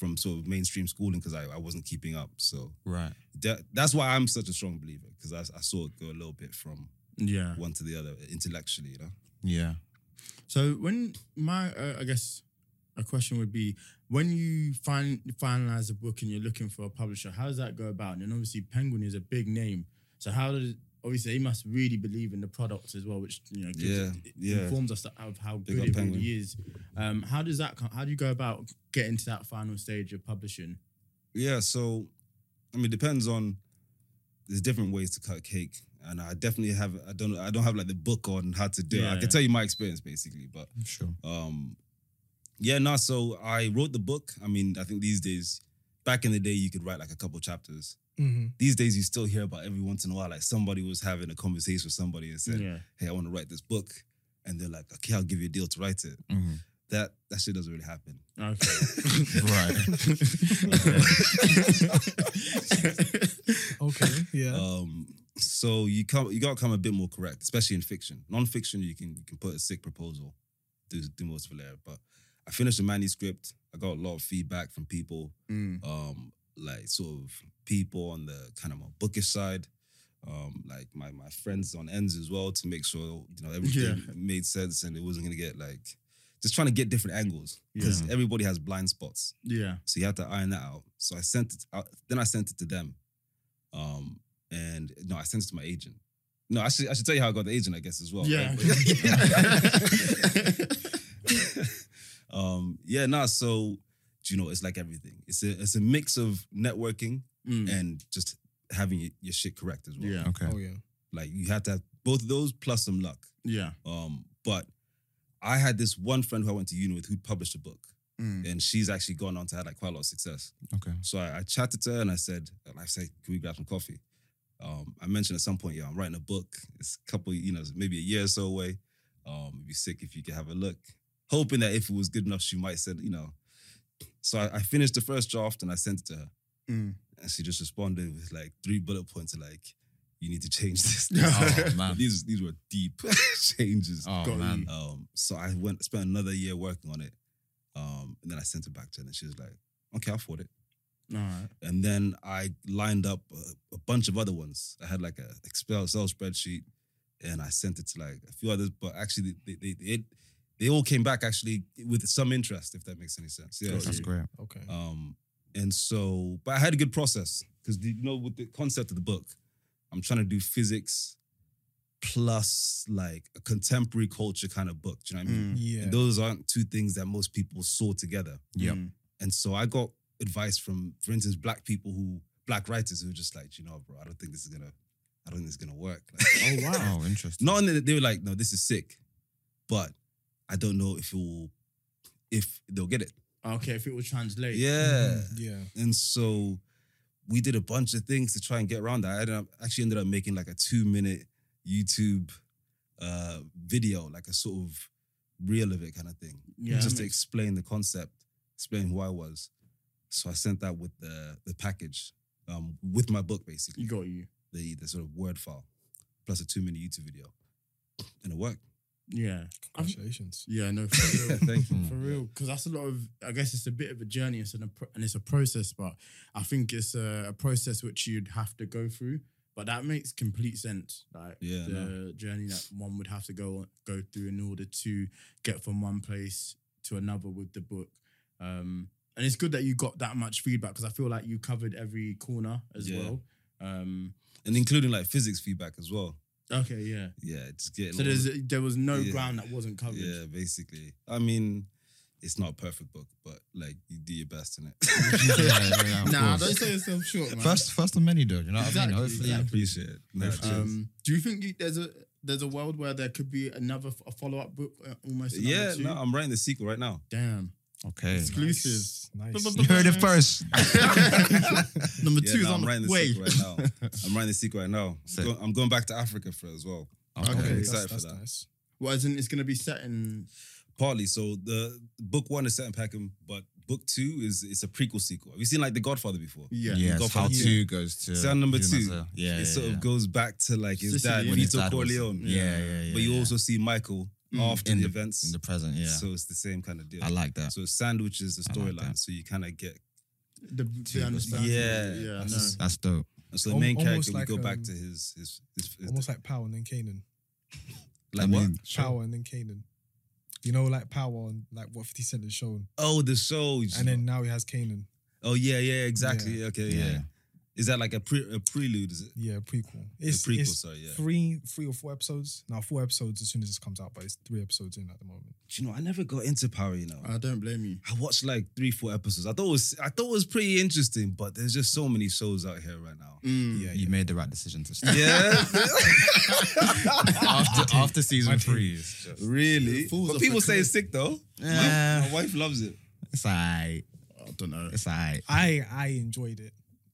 from sort of mainstream schooling because I, I wasn't keeping up. So Right. that, that's why I'm such a strong believer because I, I saw it go a little bit from Yeah. one to the other intellectually. You know, Yeah. So when my, uh, I guess, a question would be when you find finalize a book and you're looking for a publisher, how does that go about? And obviously, Penguin is a big name, so how does obviously they must really believe in the product as well, which you know gives Yeah, it, yeah. informs us of how Big good it Penguin. really is. Um, how does that? come- How do you go about getting to that final stage of publishing? yeah. So I mean, it depends on. There's different ways to cut cake, and I definitely have. I don't. I don't have like the book on how to do it. Yeah, I yeah. can tell you my experience basically, but Sure. Um, yeah, no. So I wrote the book. I mean, I think these days, back in the day, you could write like a couple chapters. Mm-hmm. These days, you still hear about every once in a while, like somebody was having a conversation with somebody and said, Yeah, "Hey, I want to write this book," and they're like, "Okay, I'll give you a deal to write it." Mhm. That that shit doesn't really happen. Okay, right. Okay. Yeah. Um, so you come, you got to come a bit more correct, especially in fiction. Non-fiction, you can you can put a sick proposal, do do most of it there. But I finished the manuscript. I got a lot of feedback from people. Mm. um, like sort of people on the kind of more bookish side, um, like my my friends on ends as well to make sure you know everything Yeah. made sense and it wasn't gonna get like just trying to get different angles because Yeah. everybody has blind spots, yeah, so you have to iron that out. So I sent it out, then I sent it to them, um, and no, I sent it to my agent. No, I should I should tell you how I got the agent, I guess as well. yeah. right? um, yeah, no. So do you know, it's like everything. It's a it's a mix of networking Mm. and just having your, your shit correct as well. Yeah. Okay. Oh yeah. Like you have to have both of those plus some luck. yeah. Um, but I had this one friend who I went to uni with who published a book, Mm. and she's actually gone on to have like quite a lot of success. Okay. So I, I chatted to her and I said, and I said, can we grab some coffee? Um, I mentioned at some point, yeah, I'm writing a book. It's a couple, you know, maybe a year or so away. Um, it'd be sick if you could have a look. Hoping that if it was good enough, she might said, you know. So I, I finished the first draft and I sent it to her. Mm. And she just responded with like three bullet points like, you need to change this. Oh, man. these these were deep changes. Oh Got man. Um, so I went spent another year working on it. Um, and then I sent it back to her and she was like, okay, I'll afford it. All right. And then I lined up a, a bunch of other ones. I had like a Excel Excel spreadsheet, and I sent it to like a few others. But actually, they they they, they all came back actually with some interest, if that makes any sense. Yeah. That's great. Okay. Um, and so, but I had a good process because you know, with the concept of the book, I'm trying to do physics plus like a contemporary culture kind of book. Do you know what I mean? Mm. yeah. And those aren't two things that most people saw together. Yeah. Mm. And so I got advice from, for instance, black people who, black writers who were just like, you know, bro, I don't think this is gonna, I don't think this is gonna work. Like, Oh wow. Oh, interesting. not only that they were like, no, this is sick, but I don't know if it will, if they'll get it. Okay, if it will translate. Yeah. Yeah. And so we did a bunch of things to try and get around that. I ended up, actually ended up making like a two minute YouTube uh, video, like a sort of reel of it kind of thing. Yeah, Just to makes- explain the concept, explain who I was. So I sent that with the the package, um, with my book basically, You got you. the the sort of word file, plus a two minute YouTube video, and it worked. Yeah. I've- Congratulations. Yeah, no, for real. Thank you. for real. Because that's a lot of, I guess it's a bit of a journey it's an, appro- and it's a process, but I think it's a, a process which you'd have to go through. But that makes complete sense. Like Yeah, the journey that one would have to go go through in order to get from one place to another with the book. Um, and it's good that you got that much feedback because I feel like you covered every corner as Yeah. well. Um, And including like physics feedback as well. Okay, yeah. Yeah, just getting So all the- there's there was no Yeah. ground that wasn't covered. Yeah, basically. I mean, it's not a perfect book, but like you do your best in it. Yeah, yeah, yeah, Nah, course. don't sell yourself short, man. First, first of many, though. You know what I Exactly, mean? Hopefully, I appreciate it. No, cheers. Um, do you think you, there's a there's a world where there could be another a follow up book, uh, almost? a yeah, two? no, I'm writing the sequel right now. Damn, okay. exclusives. Nice. You heard it first. Number Yeah, two is no, on I'm writing the the way. sequel right now. I'm writing the sequel right now. Sick. Go- I'm going back to Africa for it as well. Okay. I'm that's, excited that's for that. nice. Well, as in it's gonna be set in. Partly, so the book one is set in Peckham, but book two is it's a prequel sequel. Have you seen like The Godfather before? Yeah. Yes, Godfather how two. two goes to Sound number two. as a- Yeah, it yeah, sort yeah. of goes back to like his Sicily. dad, When his Vito dad was- Corleone. Yeah, yeah, yeah. But you yeah. also see Michael. After in the, the events. in the present. Yeah, So it's the same kind of deal. I like that. So it sandwiches the I like storyline, so you kind of get. The, the understanding. Yeah, yeah, no. that's- That's dope. So the main almost character, like, we go back um, to his his his, his Almost like Power and then Kanan. like I what? mean, Power and then Kanan. You know, like Power and like what 50 Cent has shown. Oh, the show. And then now he has Kanan. oh yeah, yeah, exactly. Okay, yeah. Yeah. Is that like a pre a prelude? Is it? Yeah, prequel. It's, a prequel, it's sorry, yeah. three, three or four episodes. Now four episodes as soon as this comes out, but it's three episodes in at the moment. Do you know? I never got into Power. You know, I don't blame you. I watched like three, four episodes. I thought it was I thought it was pretty interesting, but there's just so many shows out here right now. Mm. Yeah, You made the right decision to start. Yeah, after after season three, it's just really. But people say it's sick though. Yeah. My, my wife loves it. it's alright. I don't know. It's alright. I I enjoyed it.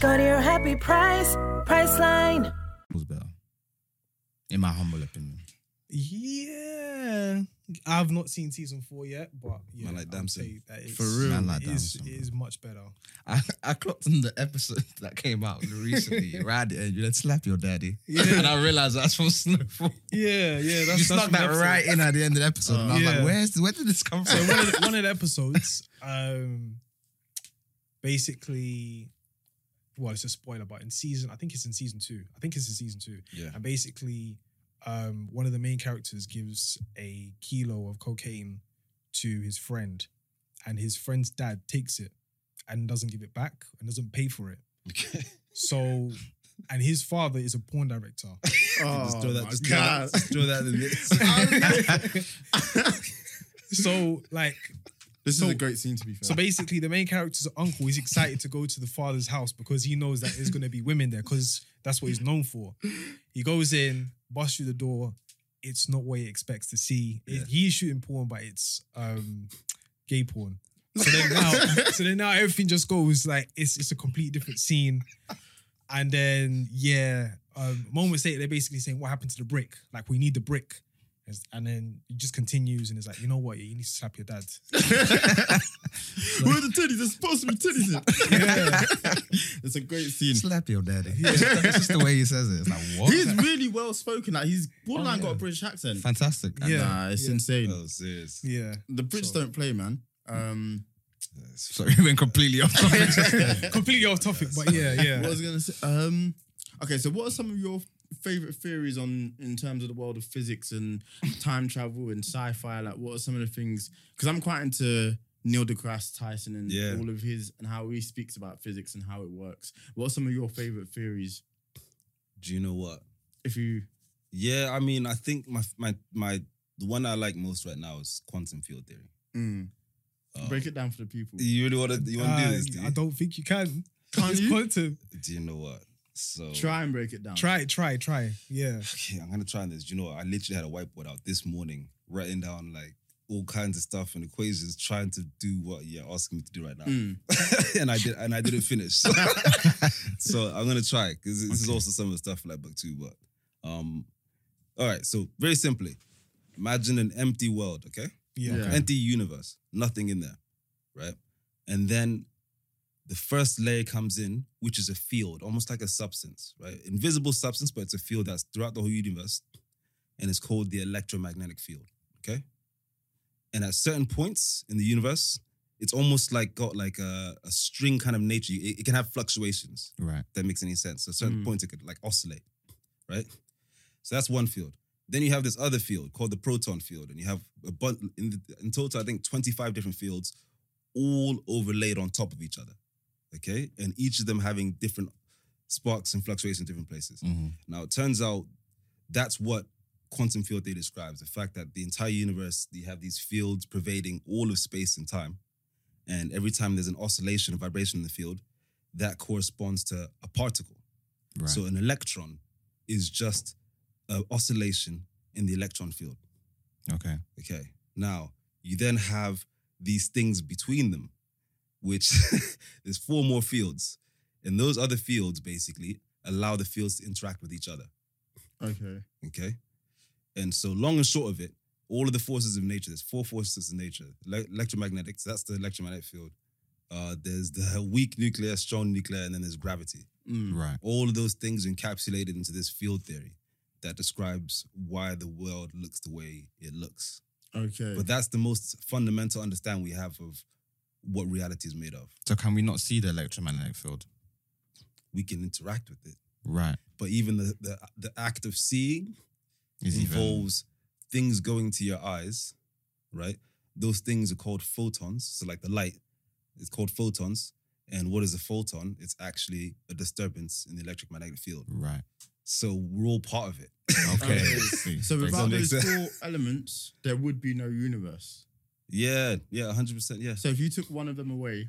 Go to your happy price, Priceline. was better, in my humble opinion. Yeah. I've not seen season four yet, but yeah, Man like I'd Damson. say that is, For real. Man like it is, Damson. it is much better. I, I clocked on the episode that came out recently, right? And you let slap your daddy. Yeah. And I realized that's from Snowfall. Yeah, yeah. That's you that's snuck that episode. right in at the end of the episode. and I was Yeah. like, where's where did this come So from? one of the, one of the episodes, um, basically, well, it's a spoiler, but in season, I think it's in season two. I think it's in season two. Yeah. And basically, um, one of the main characters gives a kilo of cocaine to his friend, and his friend's dad takes it and doesn't give it back and doesn't pay for it. Okay. So, and his father is a porn director. Oh, just throw that. my Just throw that, just throw that in the. So, like, This So- is a great scene to be fair. So basically, the main character's uncle is excited to go to the father's house because he knows that there's going to be women there because that's what he's known for. He goes in, busts through the door. It's not what he expects to see. It- Yeah. he's shooting porn, but it's um, gay porn. So then now, so then now everything just goes like it's it's a completely different scene. And then yeah, um, moments later they're basically saying what happened to the brick? Like we need the brick. And then it just continues and it's like, you know what? You need to slap your dad. Where are the titties? There's supposed to be titties in. it's a great scene. Slap your daddy. It's just the way he says it. It's like, what? He's really well spoken. Like he's borderline Oh, yeah. got a British accent. fantastic. Yeah. Nah, it's yeah. insane. oh, serious. Yeah. The Brits So- don't play, man. Um, Sorry, we went completely off topic. completely off topic, but yeah, yeah. what was gonna say? Um, okay, so what are some of your favorite theories on in terms of the world of physics and time travel and sci-fi? Like, what are some of the things? Because I'm quite into Neil deGrasse Tyson and Yeah. all of his and how he speaks about physics and how it works. What are some of your favorite theories? Do you know what? If you Yeah, I mean, I think my my my the one I like most right now is quantum field theory. mm, Um, break it down for the people, You really want to? You want to Uh, do this? Do? I don't think you can. Can't It's you? quantum. Do you know what? So try and break it down. Try, try, try. Yeah. Okay, I'm gonna try this. You know? I literally had a whiteboard out this morning, writing down like all kinds of stuff and equations, trying to do what you're asking me to do right now. Mm. and I did, and I didn't finish. so I'm gonna try because this is also some of the stuff like book two. But um, all right. So very simply, imagine an empty world. Okay, Yeah. Yeah. empty universe, nothing in there, right? And then the first layer comes in, which is a field, almost like a substance, right? Invisible substance, but it's a field that's throughout the whole universe, and it's called the electromagnetic field. Okay, and at certain points in the universe, it's almost like got like a, a string kind of nature. It, it can have fluctuations. Right. That makes any sense. So at certain Mm. points it could like oscillate, right? So that's one field. Then you have this other field called the proton field, and you have a bunch in, the, in total, I think, 25 different fields, all overlaid on top of each other. Okay, and each of them having different sparks and fluctuations in different places. Mhm. Now it turns out that's what quantum field theory describes: the fact that the entire universe, you have these fields pervading all of space and time, and every time there's an oscillation, a vibration in the field, that corresponds to a particle. Right. So an electron is just an oscillation in the electron field. okay. Okay. Now you then have these things between them, which there's four more fields, and those other fields basically allow the fields to interact with each other. Okay. Okay. And so, long and short of it, all of the forces of nature, there's four forces of nature. Le- electromagnetics, that's the electromagnetic field. Uh, there's the weak nuclear, strong nuclear, and then there's gravity. Mm. Right. All of those things encapsulated into this field theory that describes why the world looks the way it looks. Okay. But that's the most fundamental understanding we have of what reality is made of. So can we not see the electromagnetic field? We can interact with it. Right. But even the, the, the act of seeing Is even- involves things going to your eyes, right? Those things are called photons. So, like the light, it's called photons. And what is a photon? It's actually a disturbance in the electric magnetic field. Right. So we're all part of it. Okay. Okay. So without those four elements, there would be no universe. Yeah, yeah, hundred percent. Yeah, So if you took one of them away,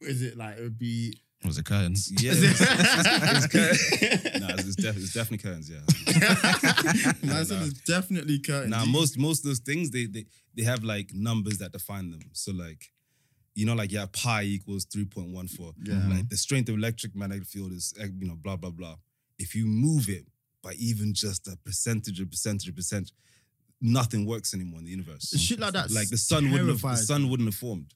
is it like it would be? was it curtains? yeah. Is it- it's, cur- nah, it's, it's, def- it's definitely curtains. Yeah. Man said it's definitely curtains. Now You- most most of those things they they they have like numbers that define them. So like, you know, like yeah, pi equals three point one four. Yeah. Like the strength of electric magnetic field is eh, you know blah blah blah. If you move it by even just a percentage, a percentage, a percentage, nothing works anymore in the universe. shit like that. like the sun wouldn't have, the sun wouldn't have formed.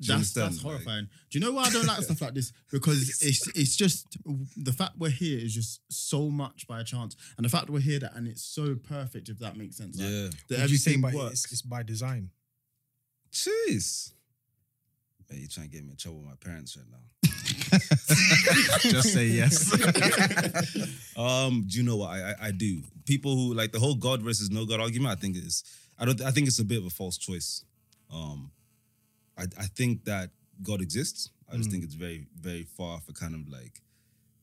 Do That's, that's understand? Like- horrifying. Do you know why I don't like stuff like this? Because it's it's just the fact we're here is just so much by a chance, and the fact we're here that and it's so perfect. If that makes sense. Like, yeah. that Would you say everything by, works. it's, it's by design? Jeez. Man, you're trying to get me in trouble with my parents right now. Just say yes. Um, do you know what I, I I do? People who like the whole God versus no God argument. I think is I don't I think it's a bit of a false choice. Um, I I think that God exists. I just think it's very very far for kind of like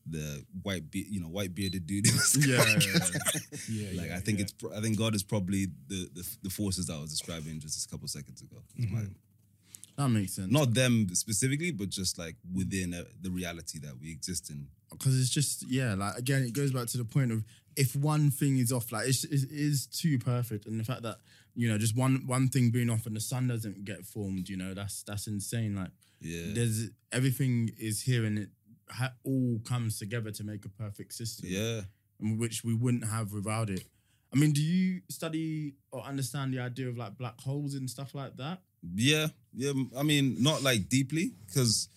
the white be- you know white bearded dude. Yeah, yeah, Yeah, like yeah, I think it's I think God is probably the the, the forces that I was describing just a couple seconds ago. It's my- that makes sense. not them specifically, but just like within uh, the reality that we exist in. because it's just yeah like again it goes back to the point of if one thing is off like it's, it is too perfect and the fact that you know just one one thing being off and the sun doesn't get formed you know that's that's insane like Yeah. there's everything is here and it ha- all comes together to make a perfect system Yeah. and which we wouldn't have without it i mean do you study or understand the idea of like black holes and stuff like that Yeah, yeah. I mean, not like deeply because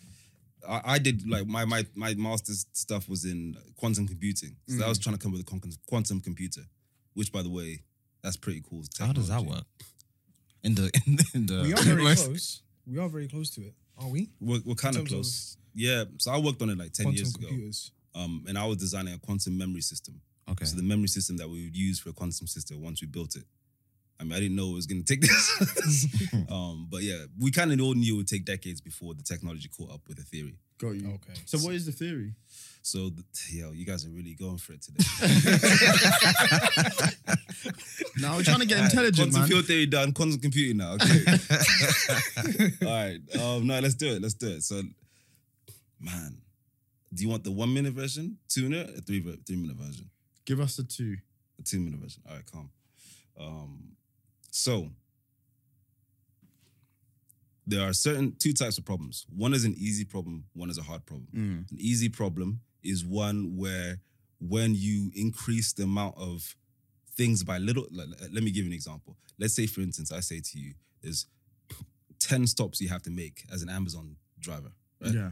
I, I did like my my my master's stuff was in quantum computing. So I was trying to come up with a quantum computer, which by the way, that's pretty cool. How does that work? In the in the, in the We are very close. We are very close to it, are we? We're, we're kind of terms of close. Yeah. So I worked on it like ten Quantum years ago. Um, and I was designing a quantum memory system. Okay. So the memory system that we would use for a quantum system once we built it. I mean, I didn't know it was going to take this. um, but yeah, we kind of all knew it would take decades before the technology caught up with the theory. got you Okay. so what is the theory So, th- yo, you guys are really going for it today. now we're trying to get All right, intelligent quantum man field theory done. Quantum computing now. Okay. All right. Um, no, let's do it. Let's do it. So, man, do you want the one minute version, two minute, a three three minute version, give us the two a two minute version? All right, calm. Um, so there are certain two types of problems. One is an easy problem. One is a hard problem. Mm. An easy problem is one where when you increase the amount of things by little, like, let me give you an example. Let's say, for instance, I say to you, there's 10 stops you have to make as an Amazon driver, right? yeah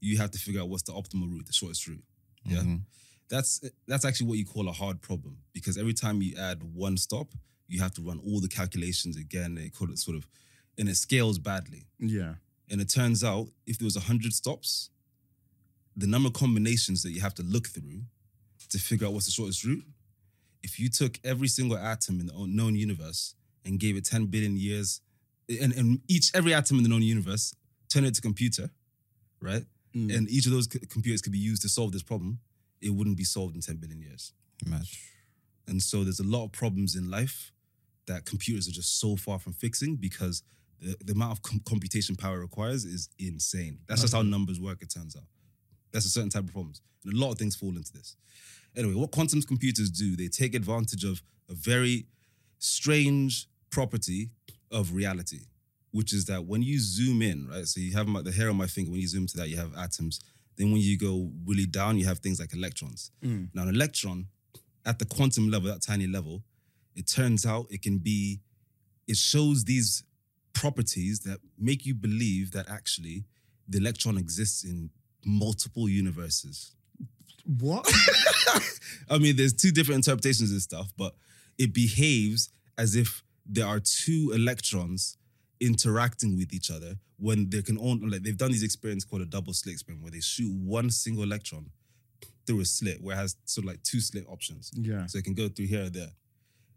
You have to figure out what's the optimal route, the shortest route. Yeah. Mhm. That's that's actually what you call a hard problem because every time you add one stop, you have to run all the calculations again. They call it sort of and it scales badly. Yeah. And it turns out if there was 100 stops, the number of combinations that you have to look through to figure out what's the shortest route, if you took every single atom in the known universe and gave it 10 billion years, and, and each every atom in the known universe, turn it to computer, right? Mm. And each of those c- computers could be used to solve this problem, it wouldn't be solved in 10 billion years. Mad. And so there's a lot of problems in life that computers are just so far from fixing because the, the amount of com- computation power it requires is insane. That's just how numbers work, it turns out. That's a certain type of problems. And a lot of things fall into this. Anyway, what quantum computers do, they take advantage of a very strange property of reality, which is that when you zoom in, right? So you have my, the hair on my finger, when you zoom to that, you have atoms. Then when you go really down, you have things like electrons. Mm. Now, an electron at the quantum level, that tiny level, it turns out it can be, it shows these properties that make you believe that actually the electron exists in multiple universes. What? I mean, there's two different interpretations of stuff, but it behaves as if there are two electrons interacting with each other when they can only like they've done these experiments called a double slit experiment where they shoot one single electron through a slit where it has sort of like two slit options. Yeah. So it can go through here or there.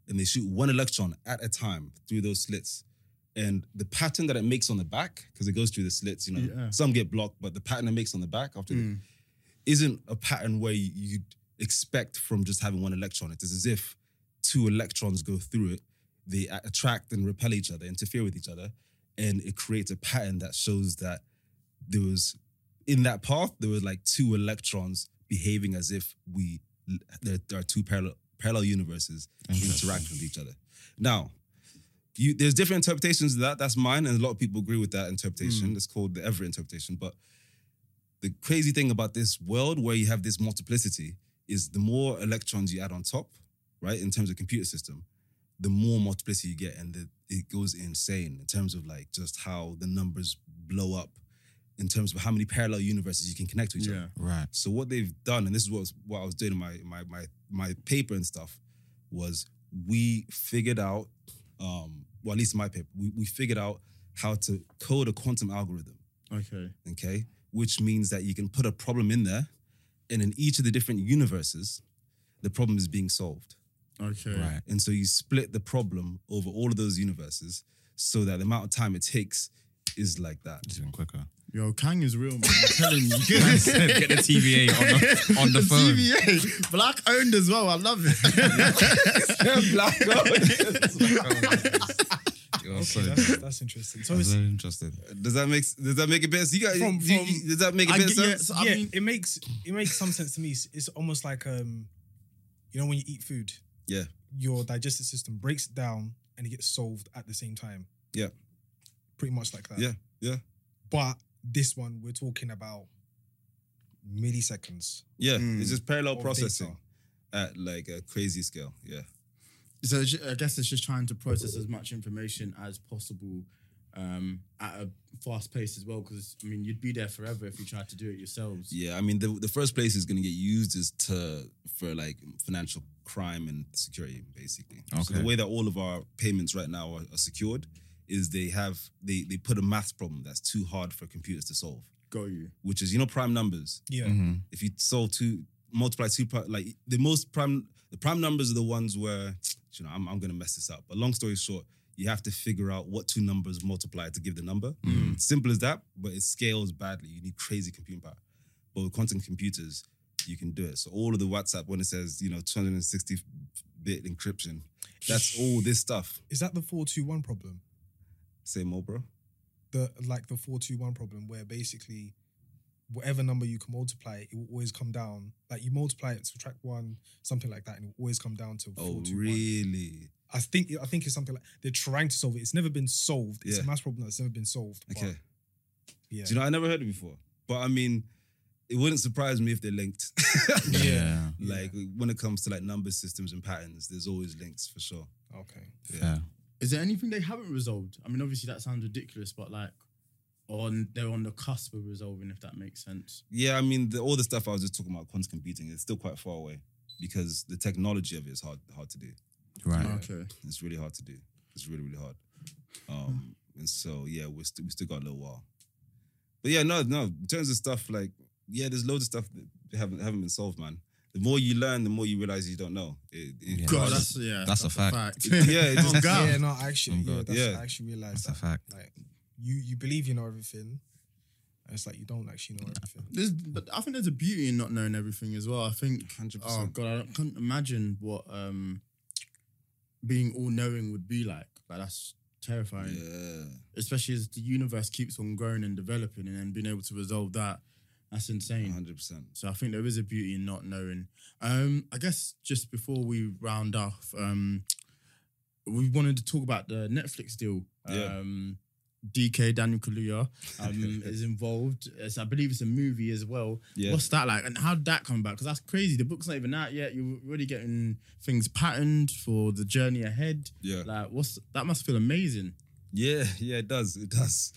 And they shoot one electron at a time through those slits. And the pattern that it makes on the back, because it goes through the slits, you know, Yeah. some get blocked, but the pattern it makes on the back after the, Mm. isn't a pattern where you- you'd expect from just having one electron. It is as if two electrons go through it, they attract and repel each other, interfere with each other, and it creates a pattern that shows that there was in that path there were like two electrons behaving as if we there are two parallel parallel universes interact with each other. Now, you, there's different interpretations of that. That's mine, and a lot of people agree with that interpretation. Hmm. It's called the Everett interpretation. But the crazy thing about this world where you have this multiplicity is the more electrons you add on top, right, in terms of computer system, the more multiplicity you get, and the, it goes insane in terms of like just how the numbers blow up in terms of how many parallel universes you can connect to each other. Right. So what they've done, and this is what was, what I was doing in my my my my paper and stuff, was we figured out, um, well at least in my paper, we, we figured out how to code a quantum algorithm. Okay. Okay, which means that you can put a problem in there, and in each of the different universes, the problem is being solved. Okay. Right. And so you split the problem over all of those universes, so that the amount of time it takes is like that. It's even quicker. Yo, Kang is real, man. I'm telling you. Get the TVA on the, on the phone. TVA. Black owned as well. I love it. You're so, Okay, that's, that's interesting. So I'm it's, so interested. Does that make does that make it better? You got From- you- from- you- does that make a I bit of get- yeah, sense? so I yeah, mean- it makes it makes some sense to me. It's, it's almost like um, you know, when you eat food, Yeah. your digestive system breaks it down and it gets solved at the same time. Yeah. Pretty much like that. Yeah, yeah. But this one, we're talking about milliseconds. Yeah, Mm. it's just parallel of processing data. at like a crazy scale. Yeah. so it's ju- I guess it's just trying to process as much information as possible um, at a fast pace as well. Because I mean, you'd be there forever if you tried to do it yourselves. Yeah, I mean the the first place is going to get used is to for like financial crime and security basically. So Okay. the way that all of our payments right now are, are secured is they have they they put a math problem that's too hard for computers to solve, Go you. which is you know prime numbers. Yeah. Mhm. If you solve two multiply two pri- like the most prime the prime numbers are the ones where you know I'm I'm going to mess this up. But long story short, you have to figure out what two numbers multiply to give the number. It's simple as that, but it scales badly. You need crazy computing power. But with quantum computers, you can do it. So all of the WhatsApp when it says you know 260 bit encryption, that's all this stuff. Is that the four two one problem? Say more, bro. The like the four two one problem where basically whatever number you can multiply, it will always come down. Like you multiply it, subtract one, something like that, and it will always come down to Oh, four two one. really? I think I think it's something like they're trying to solve it. It's never been solved. It's Yeah. a math problem that's never been solved. Okay. yeah. Do you know I never heard it before? But I mean, it wouldn't surprise me if they're linked. Yeah. Like when it comes to like number systems and patterns, there's always links for sure. okay. Yeah. Is there anything they haven't resolved? I mean, obviously that sounds ridiculous, but like, on they're on the cusp of resolving, if that makes sense. Yeah, I mean, the, all the stuff I was just talking about quantum computing is still quite far away because the technology of it is hard hard to do. Right. Okay. It's really hard to do. It's really really hard. Um, and so yeah, we still we still got a little while. But yeah, no, no. In terms of stuff like yeah, there's loads of stuff that haven't haven't been solved, man. The more you learn, the more you realize you don't know. It, it- Yeah. God, that's yeah, That's a fact. yeah, it just, God. Yeah, no, actually, yeah, that's, Yeah. I actually realized That's a fact. Like, you you believe you know everything, and it's like you don't actually know everything. There's, but I think there's a beauty in not knowing everything as well. I think, 100%. oh god, I don't- couldn't imagine what um being all knowing would be like. Like that's terrifying, yeah. especially as the universe keeps on growing and developing, and then being able to resolve that. That's insane. hundred percent. So I think there is a beauty in not knowing. Um, I guess just before we round off, um, we wanted to talk about the Netflix deal. Yeah. Um, DK Daniel Kaluuya um, is involved. It's, I believe it's a movie as well. Yeah. What's that like? And how did that come about? Because that's crazy. The book's not even out yet. You're already getting things patterned for the journey ahead. Yeah. Like, what's that? Must feel amazing. Yeah, yeah, it does. It does.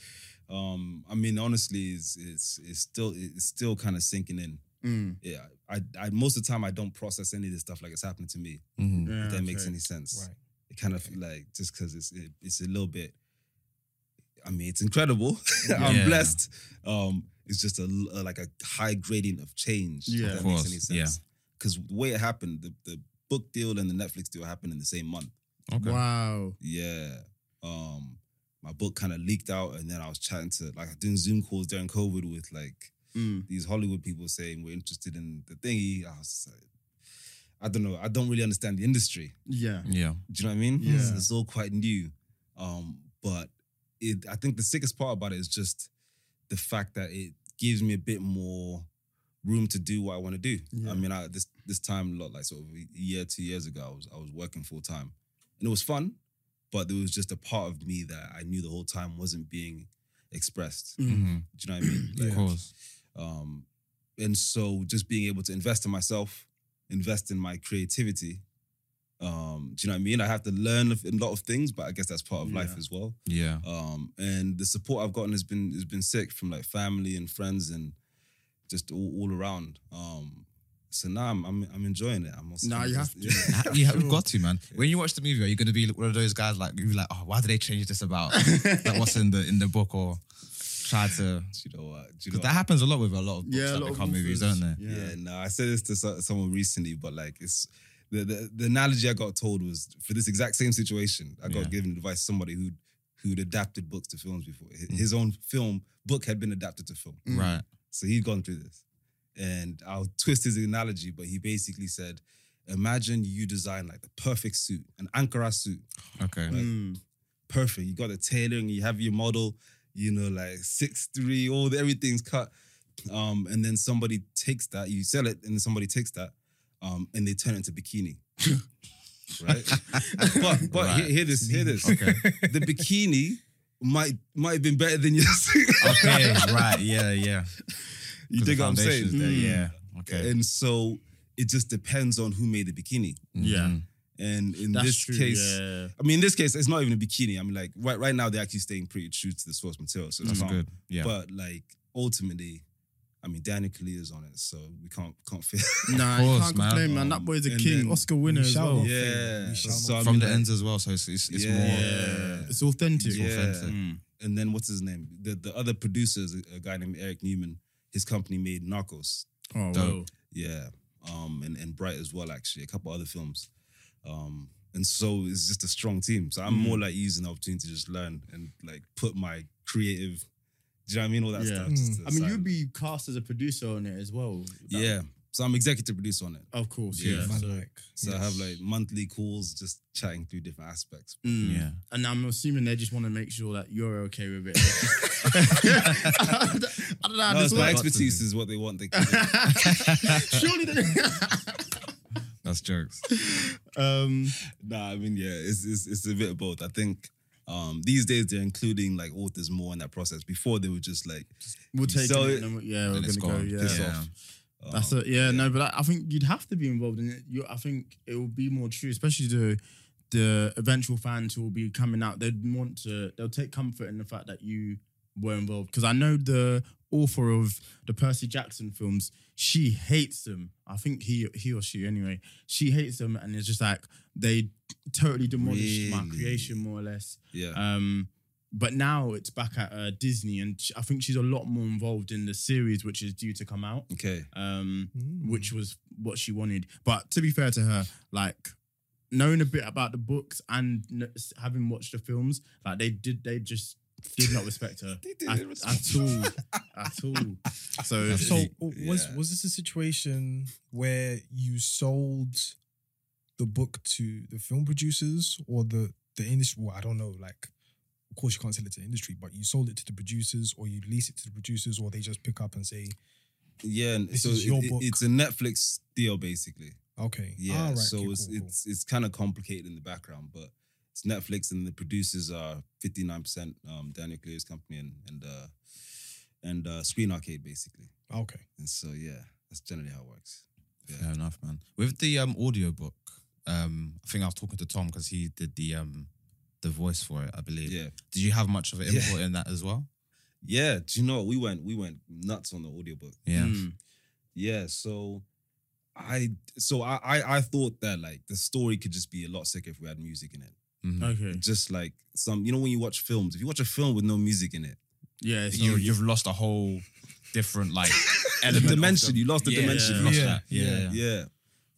Um, I mean, honestly, it's it's it's still it's still kind of sinking in. Mm. Yeah, I, I most of the time I don't process any of this stuff like it's happening to me. Mhm. Yeah, if that makes okay. any sense. Right. It kind of like just because it's it, it's a little bit. I mean, it's incredible. I'm Yeah. blessed. Um, it's just a, l- a- like a high gradient of change. if Yeah. that Of makes course, any yeah. Because the way it happened, the, the book deal and the Netflix deal happened in the same month. Okay. Wow. Yeah. Um, my book kind of leaked out, and then I was chatting to like doing Zoom calls during COVID with like Mm. these Hollywood people saying we're interested in the thingy. I was just like, I don't know. I don't really understand the industry. Yeah. Yeah. Do you know what I mean? Yeah. It's, it's all quite new. Um, but it I think the sickest part about it is just the fact that it gives me a bit more room to do what I want to do. Yeah. I mean, I, this this time, a lot like sort of a year, two years ago, I was I was working full time, and it was fun, but there was just a part of me that I knew the whole time wasn't being expressed. Mm. Mhm. Do you know what I mean? Of course. um, and so just being able to invest in myself, invest in my creativity. Um, do you know what I mean? I have to learn a lot of things, but I guess that's part of life as well. Yeah. Um, and the support I've gotten has been has been sick from like family and friends and just all, all around. Um, so now I'm, I'm I'm enjoying it. I'm also Nah, you have to. Yeah. you have got to, man. When you watch the movie, are you going to be one of those guys like you're like, oh, why did they change this about like what's in the in the book or try to? Do you know what? Do you know Because that happens a lot with a lot of books Yeah, a that lot of become movies, authors. don't they? Yeah, no, I said this to so- someone recently, but like it's the, the the analogy I got told was for this exact same situation. I got Yeah. given advice to somebody who who'd adapted books to films before. His, Mm. his own film book had been adapted to film, Right. so he'd gone through this. And I'll twist his analogy, but he basically said, "Imagine you design like the perfect suit, an Ankara suit, Okay. Mm. perfect. You got the tailoring, you have your model, you know, like six three, all the everything's cut. Um, and then somebody takes that, you sell it, and then somebody takes that, um, and they turn it into bikini. right? but but Right. Hear, hear this, hear this. Okay. The bikini might might have been better than your suit. Okay. right. Yeah. Yeah. You 'Cause the dig what I'm saying? there, Mm. Yeah. Okay. And so it just depends on who made the bikini. Yeah. Mhm. And in That's this true. case, yeah. I mean, in this case, it's not even a bikini. I mean, like right right now, they're actually staying pretty true to the source material. So That's it's not- good. Yeah. But like ultimately, I mean, Daniel Kaluuya's on it, so we can't can't feel. Nah, Of you can't man. complain, man. That boy's a And king, Oscar winner as well. not yeah, We so not I From the like- ends as well, so it's it's, it's Yeah. more. Yeah, it's authentic. It's Yeah. Mm. And then what's his name? The the other producers, a a guy named Eric Newman. His company made Narcos. Oh, Dope. well. Yeah, um, and and Bright as well. Actually, a couple other films. Um, and so it's just a strong team. So I'm Mm. more like using the opportunity to just learn and like put my creative. Do you know what I mean? All that Yeah. stuff. just to I mean, you'd be cast as a producer on it as well. That- Yeah. So I'm executive producer on it. Of course, Yeah. yeah. So- like, So I have like monthly calls, just chatting through different aspects. Mm. Yeah. And I'm assuming they just want to make sure that you're okay with it. I don't know No, it's my expertise is what they want. They Surely they... That's jokes. um, Nah, I mean, yeah, it's, it's it's a bit of both. I think um, these days they're including like authors more in that process. Before they were just like, we'll take it. it, and then, yeah, we're and it's gonna go. Yeah, piss Yeah. Um, That's it. Yeah, no, but I, I think you'd have to be involved in it. You, I think it will be more true, especially the the eventual fans who will be coming out. They'd want to. They'll take comfort in the fact that you were involved because I know the author of the Percy Jackson films. She hates them. I think he he or she anyway. She hates them, and it's just like they totally demolished my creation more or less. Yeah, Um, but now it's back at uh, Disney, and sh- I think she's a lot more involved in the series, which is due to come out. Okay. Um, Mm. which was what she wanted. But to be fair to her, like knowing a bit about the books and kn- having watched the films, like they did, they just did not respect her at, didn't at all, at all. So, So she- was Yeah. was this a situation where you sold the book to the film producers or the the industry? Well, I don't know. Like, of course, you can't sell it to the industry, but you sold it to the producers, or you lease it to the producers, or they just pick up and say, Yeah, and This so is it- your it- book. it's a Netflix deal basically. "Okay, Yeah, all right, so okay, it's cool, cool." it's it's kind of complicated in the background, but it's Netflix and the producers are fifty nine percent um, Daniel Kaluuya's company and and uh, and uh, Screen Arcade basically. okay. And so yeah, that's generally how it works. Fair enough, man. With the um audiobook, um, I think I was talking to Tom because he did the um the voice for it, I believe. Yeah, Did you have much of an Yeah. input in that as well? yeah. Do you know we went we went nuts on the audiobook. Yeah. Mm. Yeah, so I so I, I I thought that like the story could just be a lot sicker if we had music in it. Mhm. okay, Just like some, you know, when you watch films, if you watch a film with no music in it, yeah, it's You not- you've lost a whole different like the element. dimension, the- you lost the Yeah, dimension. you lost Yeah, that. Yeah, yeah. yeah. Yeah.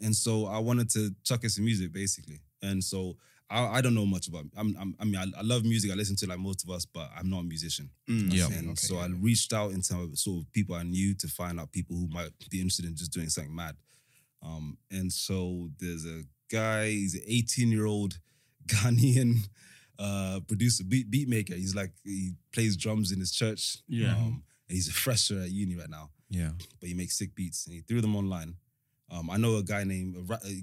And so I wanted to chuck in some music basically. And so I, I don't know much about I'm, I'm I mean I, I love music. I listen to like most of us, but I'm not a musician. Mm. Yeah. And Okay, so I reached out into sort of people I knew to find out people who might be interested in just doing something mad. Um, and so there's a guy, he's an 18 year old Ghanaian uh, producer, beat, beat maker. He's like, he plays drums in his church. Yeah. Um, and he's a fresher at uni right now Yeah. but he makes sick beats and he threw them online. Um, I know a guy named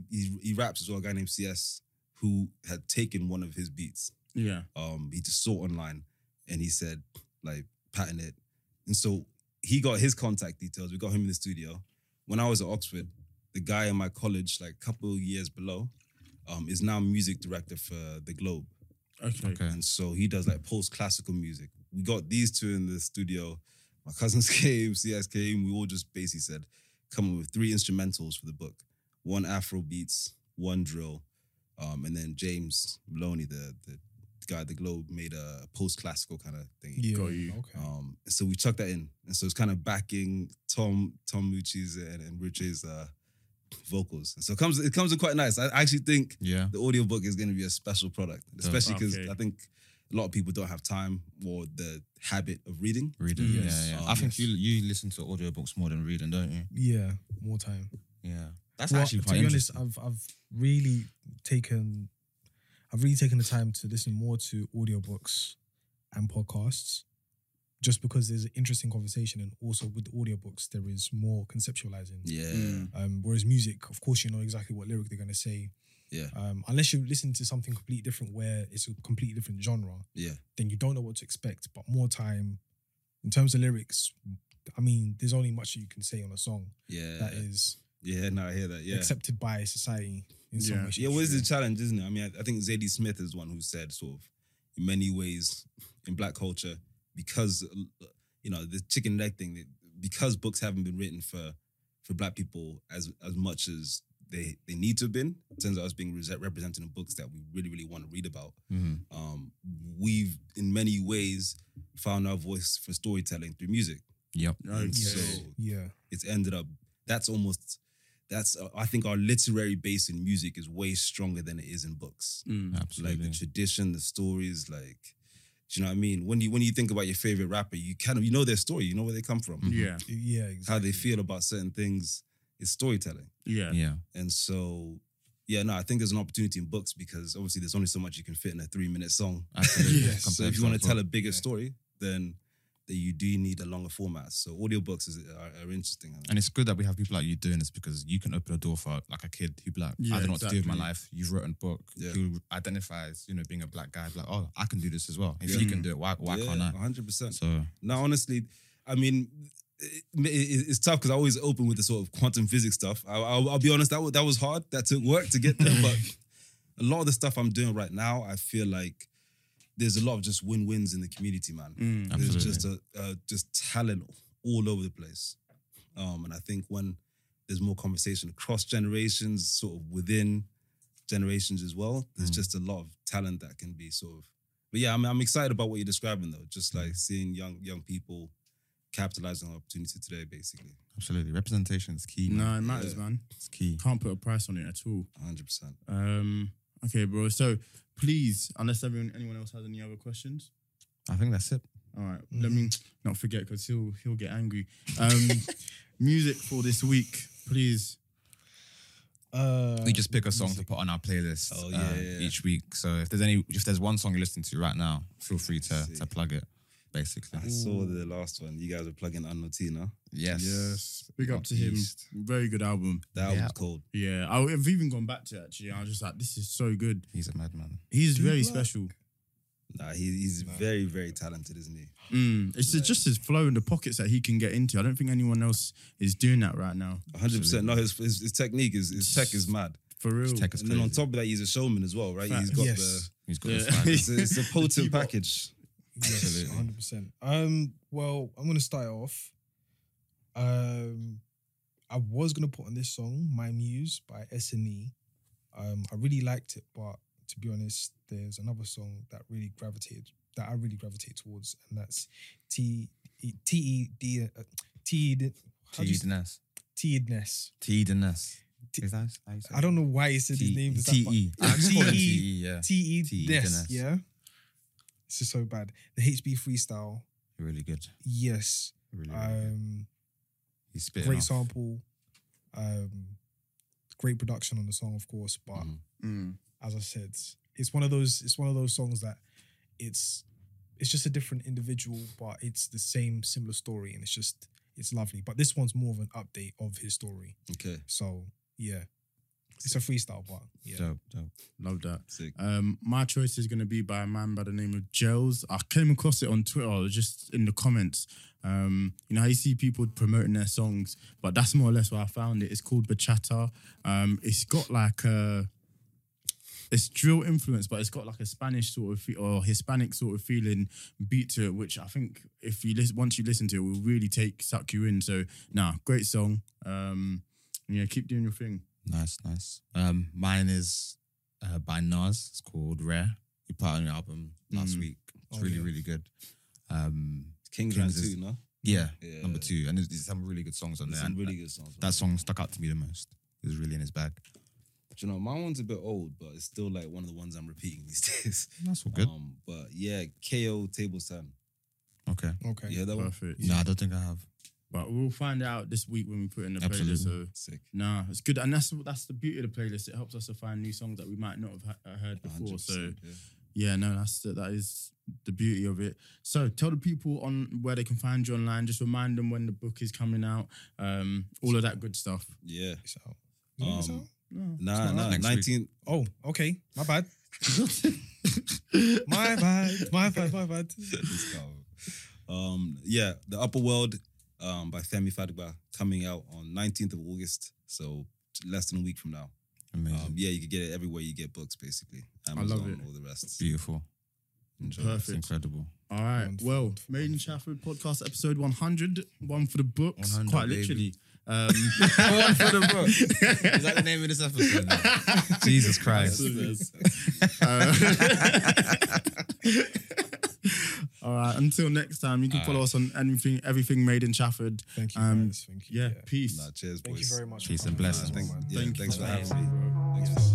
he, he raps as well. A guy named CS who had taken one of his beats. yeah, Um, he just saw it online and he said like patent it. And so he got his contact details. We got him in the studio. When I was at Oxford, the guy in my college, like a couple of years below, um, is now music director for the Globe. okay, Okay. And so he does like post classical music. We got these two in the studio. My cousins came, CS came. We all just basically said, come up with three instrumentals for the book one Afro beats, one drill. Um, and then James Maloney, the, the guy at the Globe, made a post classical kind of thing. Yeah, Got you. okay. Um, and so we chucked that in. And so it's kind of backing Tom Tom Moutchi's and, and Rich's uh, vocals. And so it comes it comes in quite nice. I actually think Yeah. the audiobook is going to be a special product, especially because Okay. I think a lot of people don't have time or the habit of reading. Reading. Yes. Yeah, yeah. Um, I think yes. you you listen to audiobooks more than reading, don't you? yeah, more time. Yeah. That's Well, actually to be honest. I've I've really taken I've really taken the time to listen more to audiobooks and podcasts just because there's an interesting conversation and also with audiobooks there is more conceptualizing. Yeah, Mm. Um, whereas music, of course, you know exactly what lyric they're going to say. yeah, Um, unless you listen to something completely different where it's a completely different genre, yeah, then you don't know what to expect. But more time, in terms of lyrics, I mean, there's only much you can say on a song yeah. that is yeah, no, I hear that. Yeah, accepted by society in some Yeah. way. shape, yeah. What is the challenge, isn't it? I mean, I, I think Zadie Smith is one who said, sort of, in many ways, in Black culture, because uh, you know the chicken leg thing, because books haven't been written for for Black people as as much as they they need to have been in terms of us being re- represented in books that we really really want to read about. Mhm. um, we've in many ways found our voice for storytelling through music. Yep. And Okay. so Yeah. it's ended up that's almost that's uh, I think our literary base in music is way stronger than it is in books. Mm. Absolutely. Like the tradition, the stories, like do you know what I mean? When you when you think about your favorite rapper, you kind of you know their story, you know where they come from, Yeah, Yeah. Exactly. how they feel about certain things. is storytelling. yeah, yeah. And so, yeah, no, I think there's an opportunity in books because obviously there's only so much you can fit in a three minute song. Absolutely. Yes. So if you want to tell a bigger Yeah. story, then that you do need a longer format. So audiobooks is, are, are interesting. And it's good that we have people like you doing this because you can open a door for like a kid who'd be like, Yeah, I don't know what to do with my life. You've written a book Yeah. who identifies, you know, being a black guy, like, oh, I can do this as well. If Yeah. you can do it, why why yeah, can't I? 100%. So now, honestly, I mean, it, it- it's tough because I always open with the sort of quantum physics stuff. I, I'll, I'll be honest, that was, that was hard. That took work to get there. but a lot of the stuff I'm doing right now, I feel like there's a lot of just win-wins in the community, man. Mm. There's just a uh, just talent all over the place, um, and I think when there's more conversation across generations, sort of within generations as well, there's Mm. just a lot of talent that can be sort of But yeah, I'm I'm excited about what you're describing though. Just like seeing young young people capitalizing on opportunity today, basically. Absolutely. Representation is key. No, Man. it matters, Yeah. man. It's key. Can't put a price on it at all. 100. percent Um, okay, bro. So please, unless everyone anyone else has any other questions. I think that's it. All right, let me not forget because he'll he'll get angry. Um, music for this week, please. Uh, we just pick a song to put on our playlist Oh, uh, yeah, yeah, yeah. each week. So if there's any, if there's one song you're listening to right now, feel free to to plug it. Basically, I saw the last one. You guys were plugging Annotina. yes, Yes, big up Not to him. East. Very good album. That album's Yeah. cold. Yeah, I- I've even gone back to it actually. I was just like, this is so good. He's a madman. He's Good very luck. special. Nah, he, he's very very talented, isn't he? Mm, it's just his flow in the pockets that he can get into. I don't think anyone else is doing that right now. 100. percent No, his, his his technique is his tech is mad. For real. Tech is And then on top of that, he's a showman as well, right? He's Facts. got Yes. He's got Yeah. the it's a, it's a potent package. Yes, hundred percent. Um, well, I'm gonna start off. Um, I was gonna put on this song, "My Muse" by S and E. Um, I really liked it, but to be honest, there's another song that really gravitated, that I really gravitate towards, and that's T E T E D uh, T E. T- Is that how you say I don't know why he said his name. is that, T-E. but- I just call him T-E. T-E, yeah. T E Teedness. Ness. Yeah. This is so bad. The HB freestyle. Really good. Yes. Really, really good. Um, He's spitting great off. sample, um, great production on the song, of course. But Mhm. Mm. as I said, it's one of those. It's one of those songs that it's it's just a different individual, but it's the same similar story, and it's just it's lovely. But this one's more of an update of his story. Okay, So yeah, it's a freestyle, but yeah, Dope, dope. Love that. sick. Um, my choice is going to be by a man by the name of Gels. I came across it on Twitter, just in the comments. Um, you know how you see people promoting their songs, but that's more or less where I found it. It's called Bachata. Um, it's got like a, it's drill influence, but it's got like a Spanish sort of fe- or Hispanic sort of feeling beat to it, which I think if you listen, once you listen to it, will really take suck you in. So, nah, great song. Um, yeah, keep doing your thing. Nice, nice. Um, mine is uh, by Nas. It's called Rare. He put out an album last Mm. week. It's Oh, really, yeah. really good. Um, King's, Kings Round is- two, no? yeah, Yeah. number two, and there's, there's some really good songs on There's there. some and really good songs. That song stuck out to me the most. It was really in his bag. Do you know, my one's a bit old, but it's still like one of the ones I'm repeating these days. That's all good. Um, but yeah, KO Table Stand. okay. okay. You heard that one? Perfect. No, I don't think I have. But we'll find out this week when we put in the Absolutely. playlist. So Sick. nah, it's good, and that's that's the beauty of the playlist. It helps us to find new songs that we might not have ha- uh, heard before. So yeah. yeah, no, that's the, that is the beauty of it. So tell the people on where they can find you online. Just remind them when the book is coming out. Um, all of that good stuff. Yeah. It's out. Is it- it's Um, out? No, Nah, nah. out. Next week. 19. Oh, okay. My bad. My bad. My bad. My bad. Um, yeah, The Upper World um, by Femi Fadugba coming out on 19th of August. So less than a week from now. Amazing. Um, yeah, you can get it everywhere you get books, basically. I love it. all the rest. Beautiful. Enjoy. It's Perfect. incredible. All right. Wonderful, well, wonderful, Made in wonderful. Chafford podcast episode 100. One for the books. 100, Quite baby. literally. Um, One for the book. Is that the name of this episode? Jesus Christ. Uh, all right. Until next time, you can follow us on anything, everything made in Chafford. Thank you, Um, guys. Thank you. Yeah. Peace. Nah, cheers, Thank boys. you very much. Peace and blessings. man. Thank, yeah, Thank you thanks for for having having me.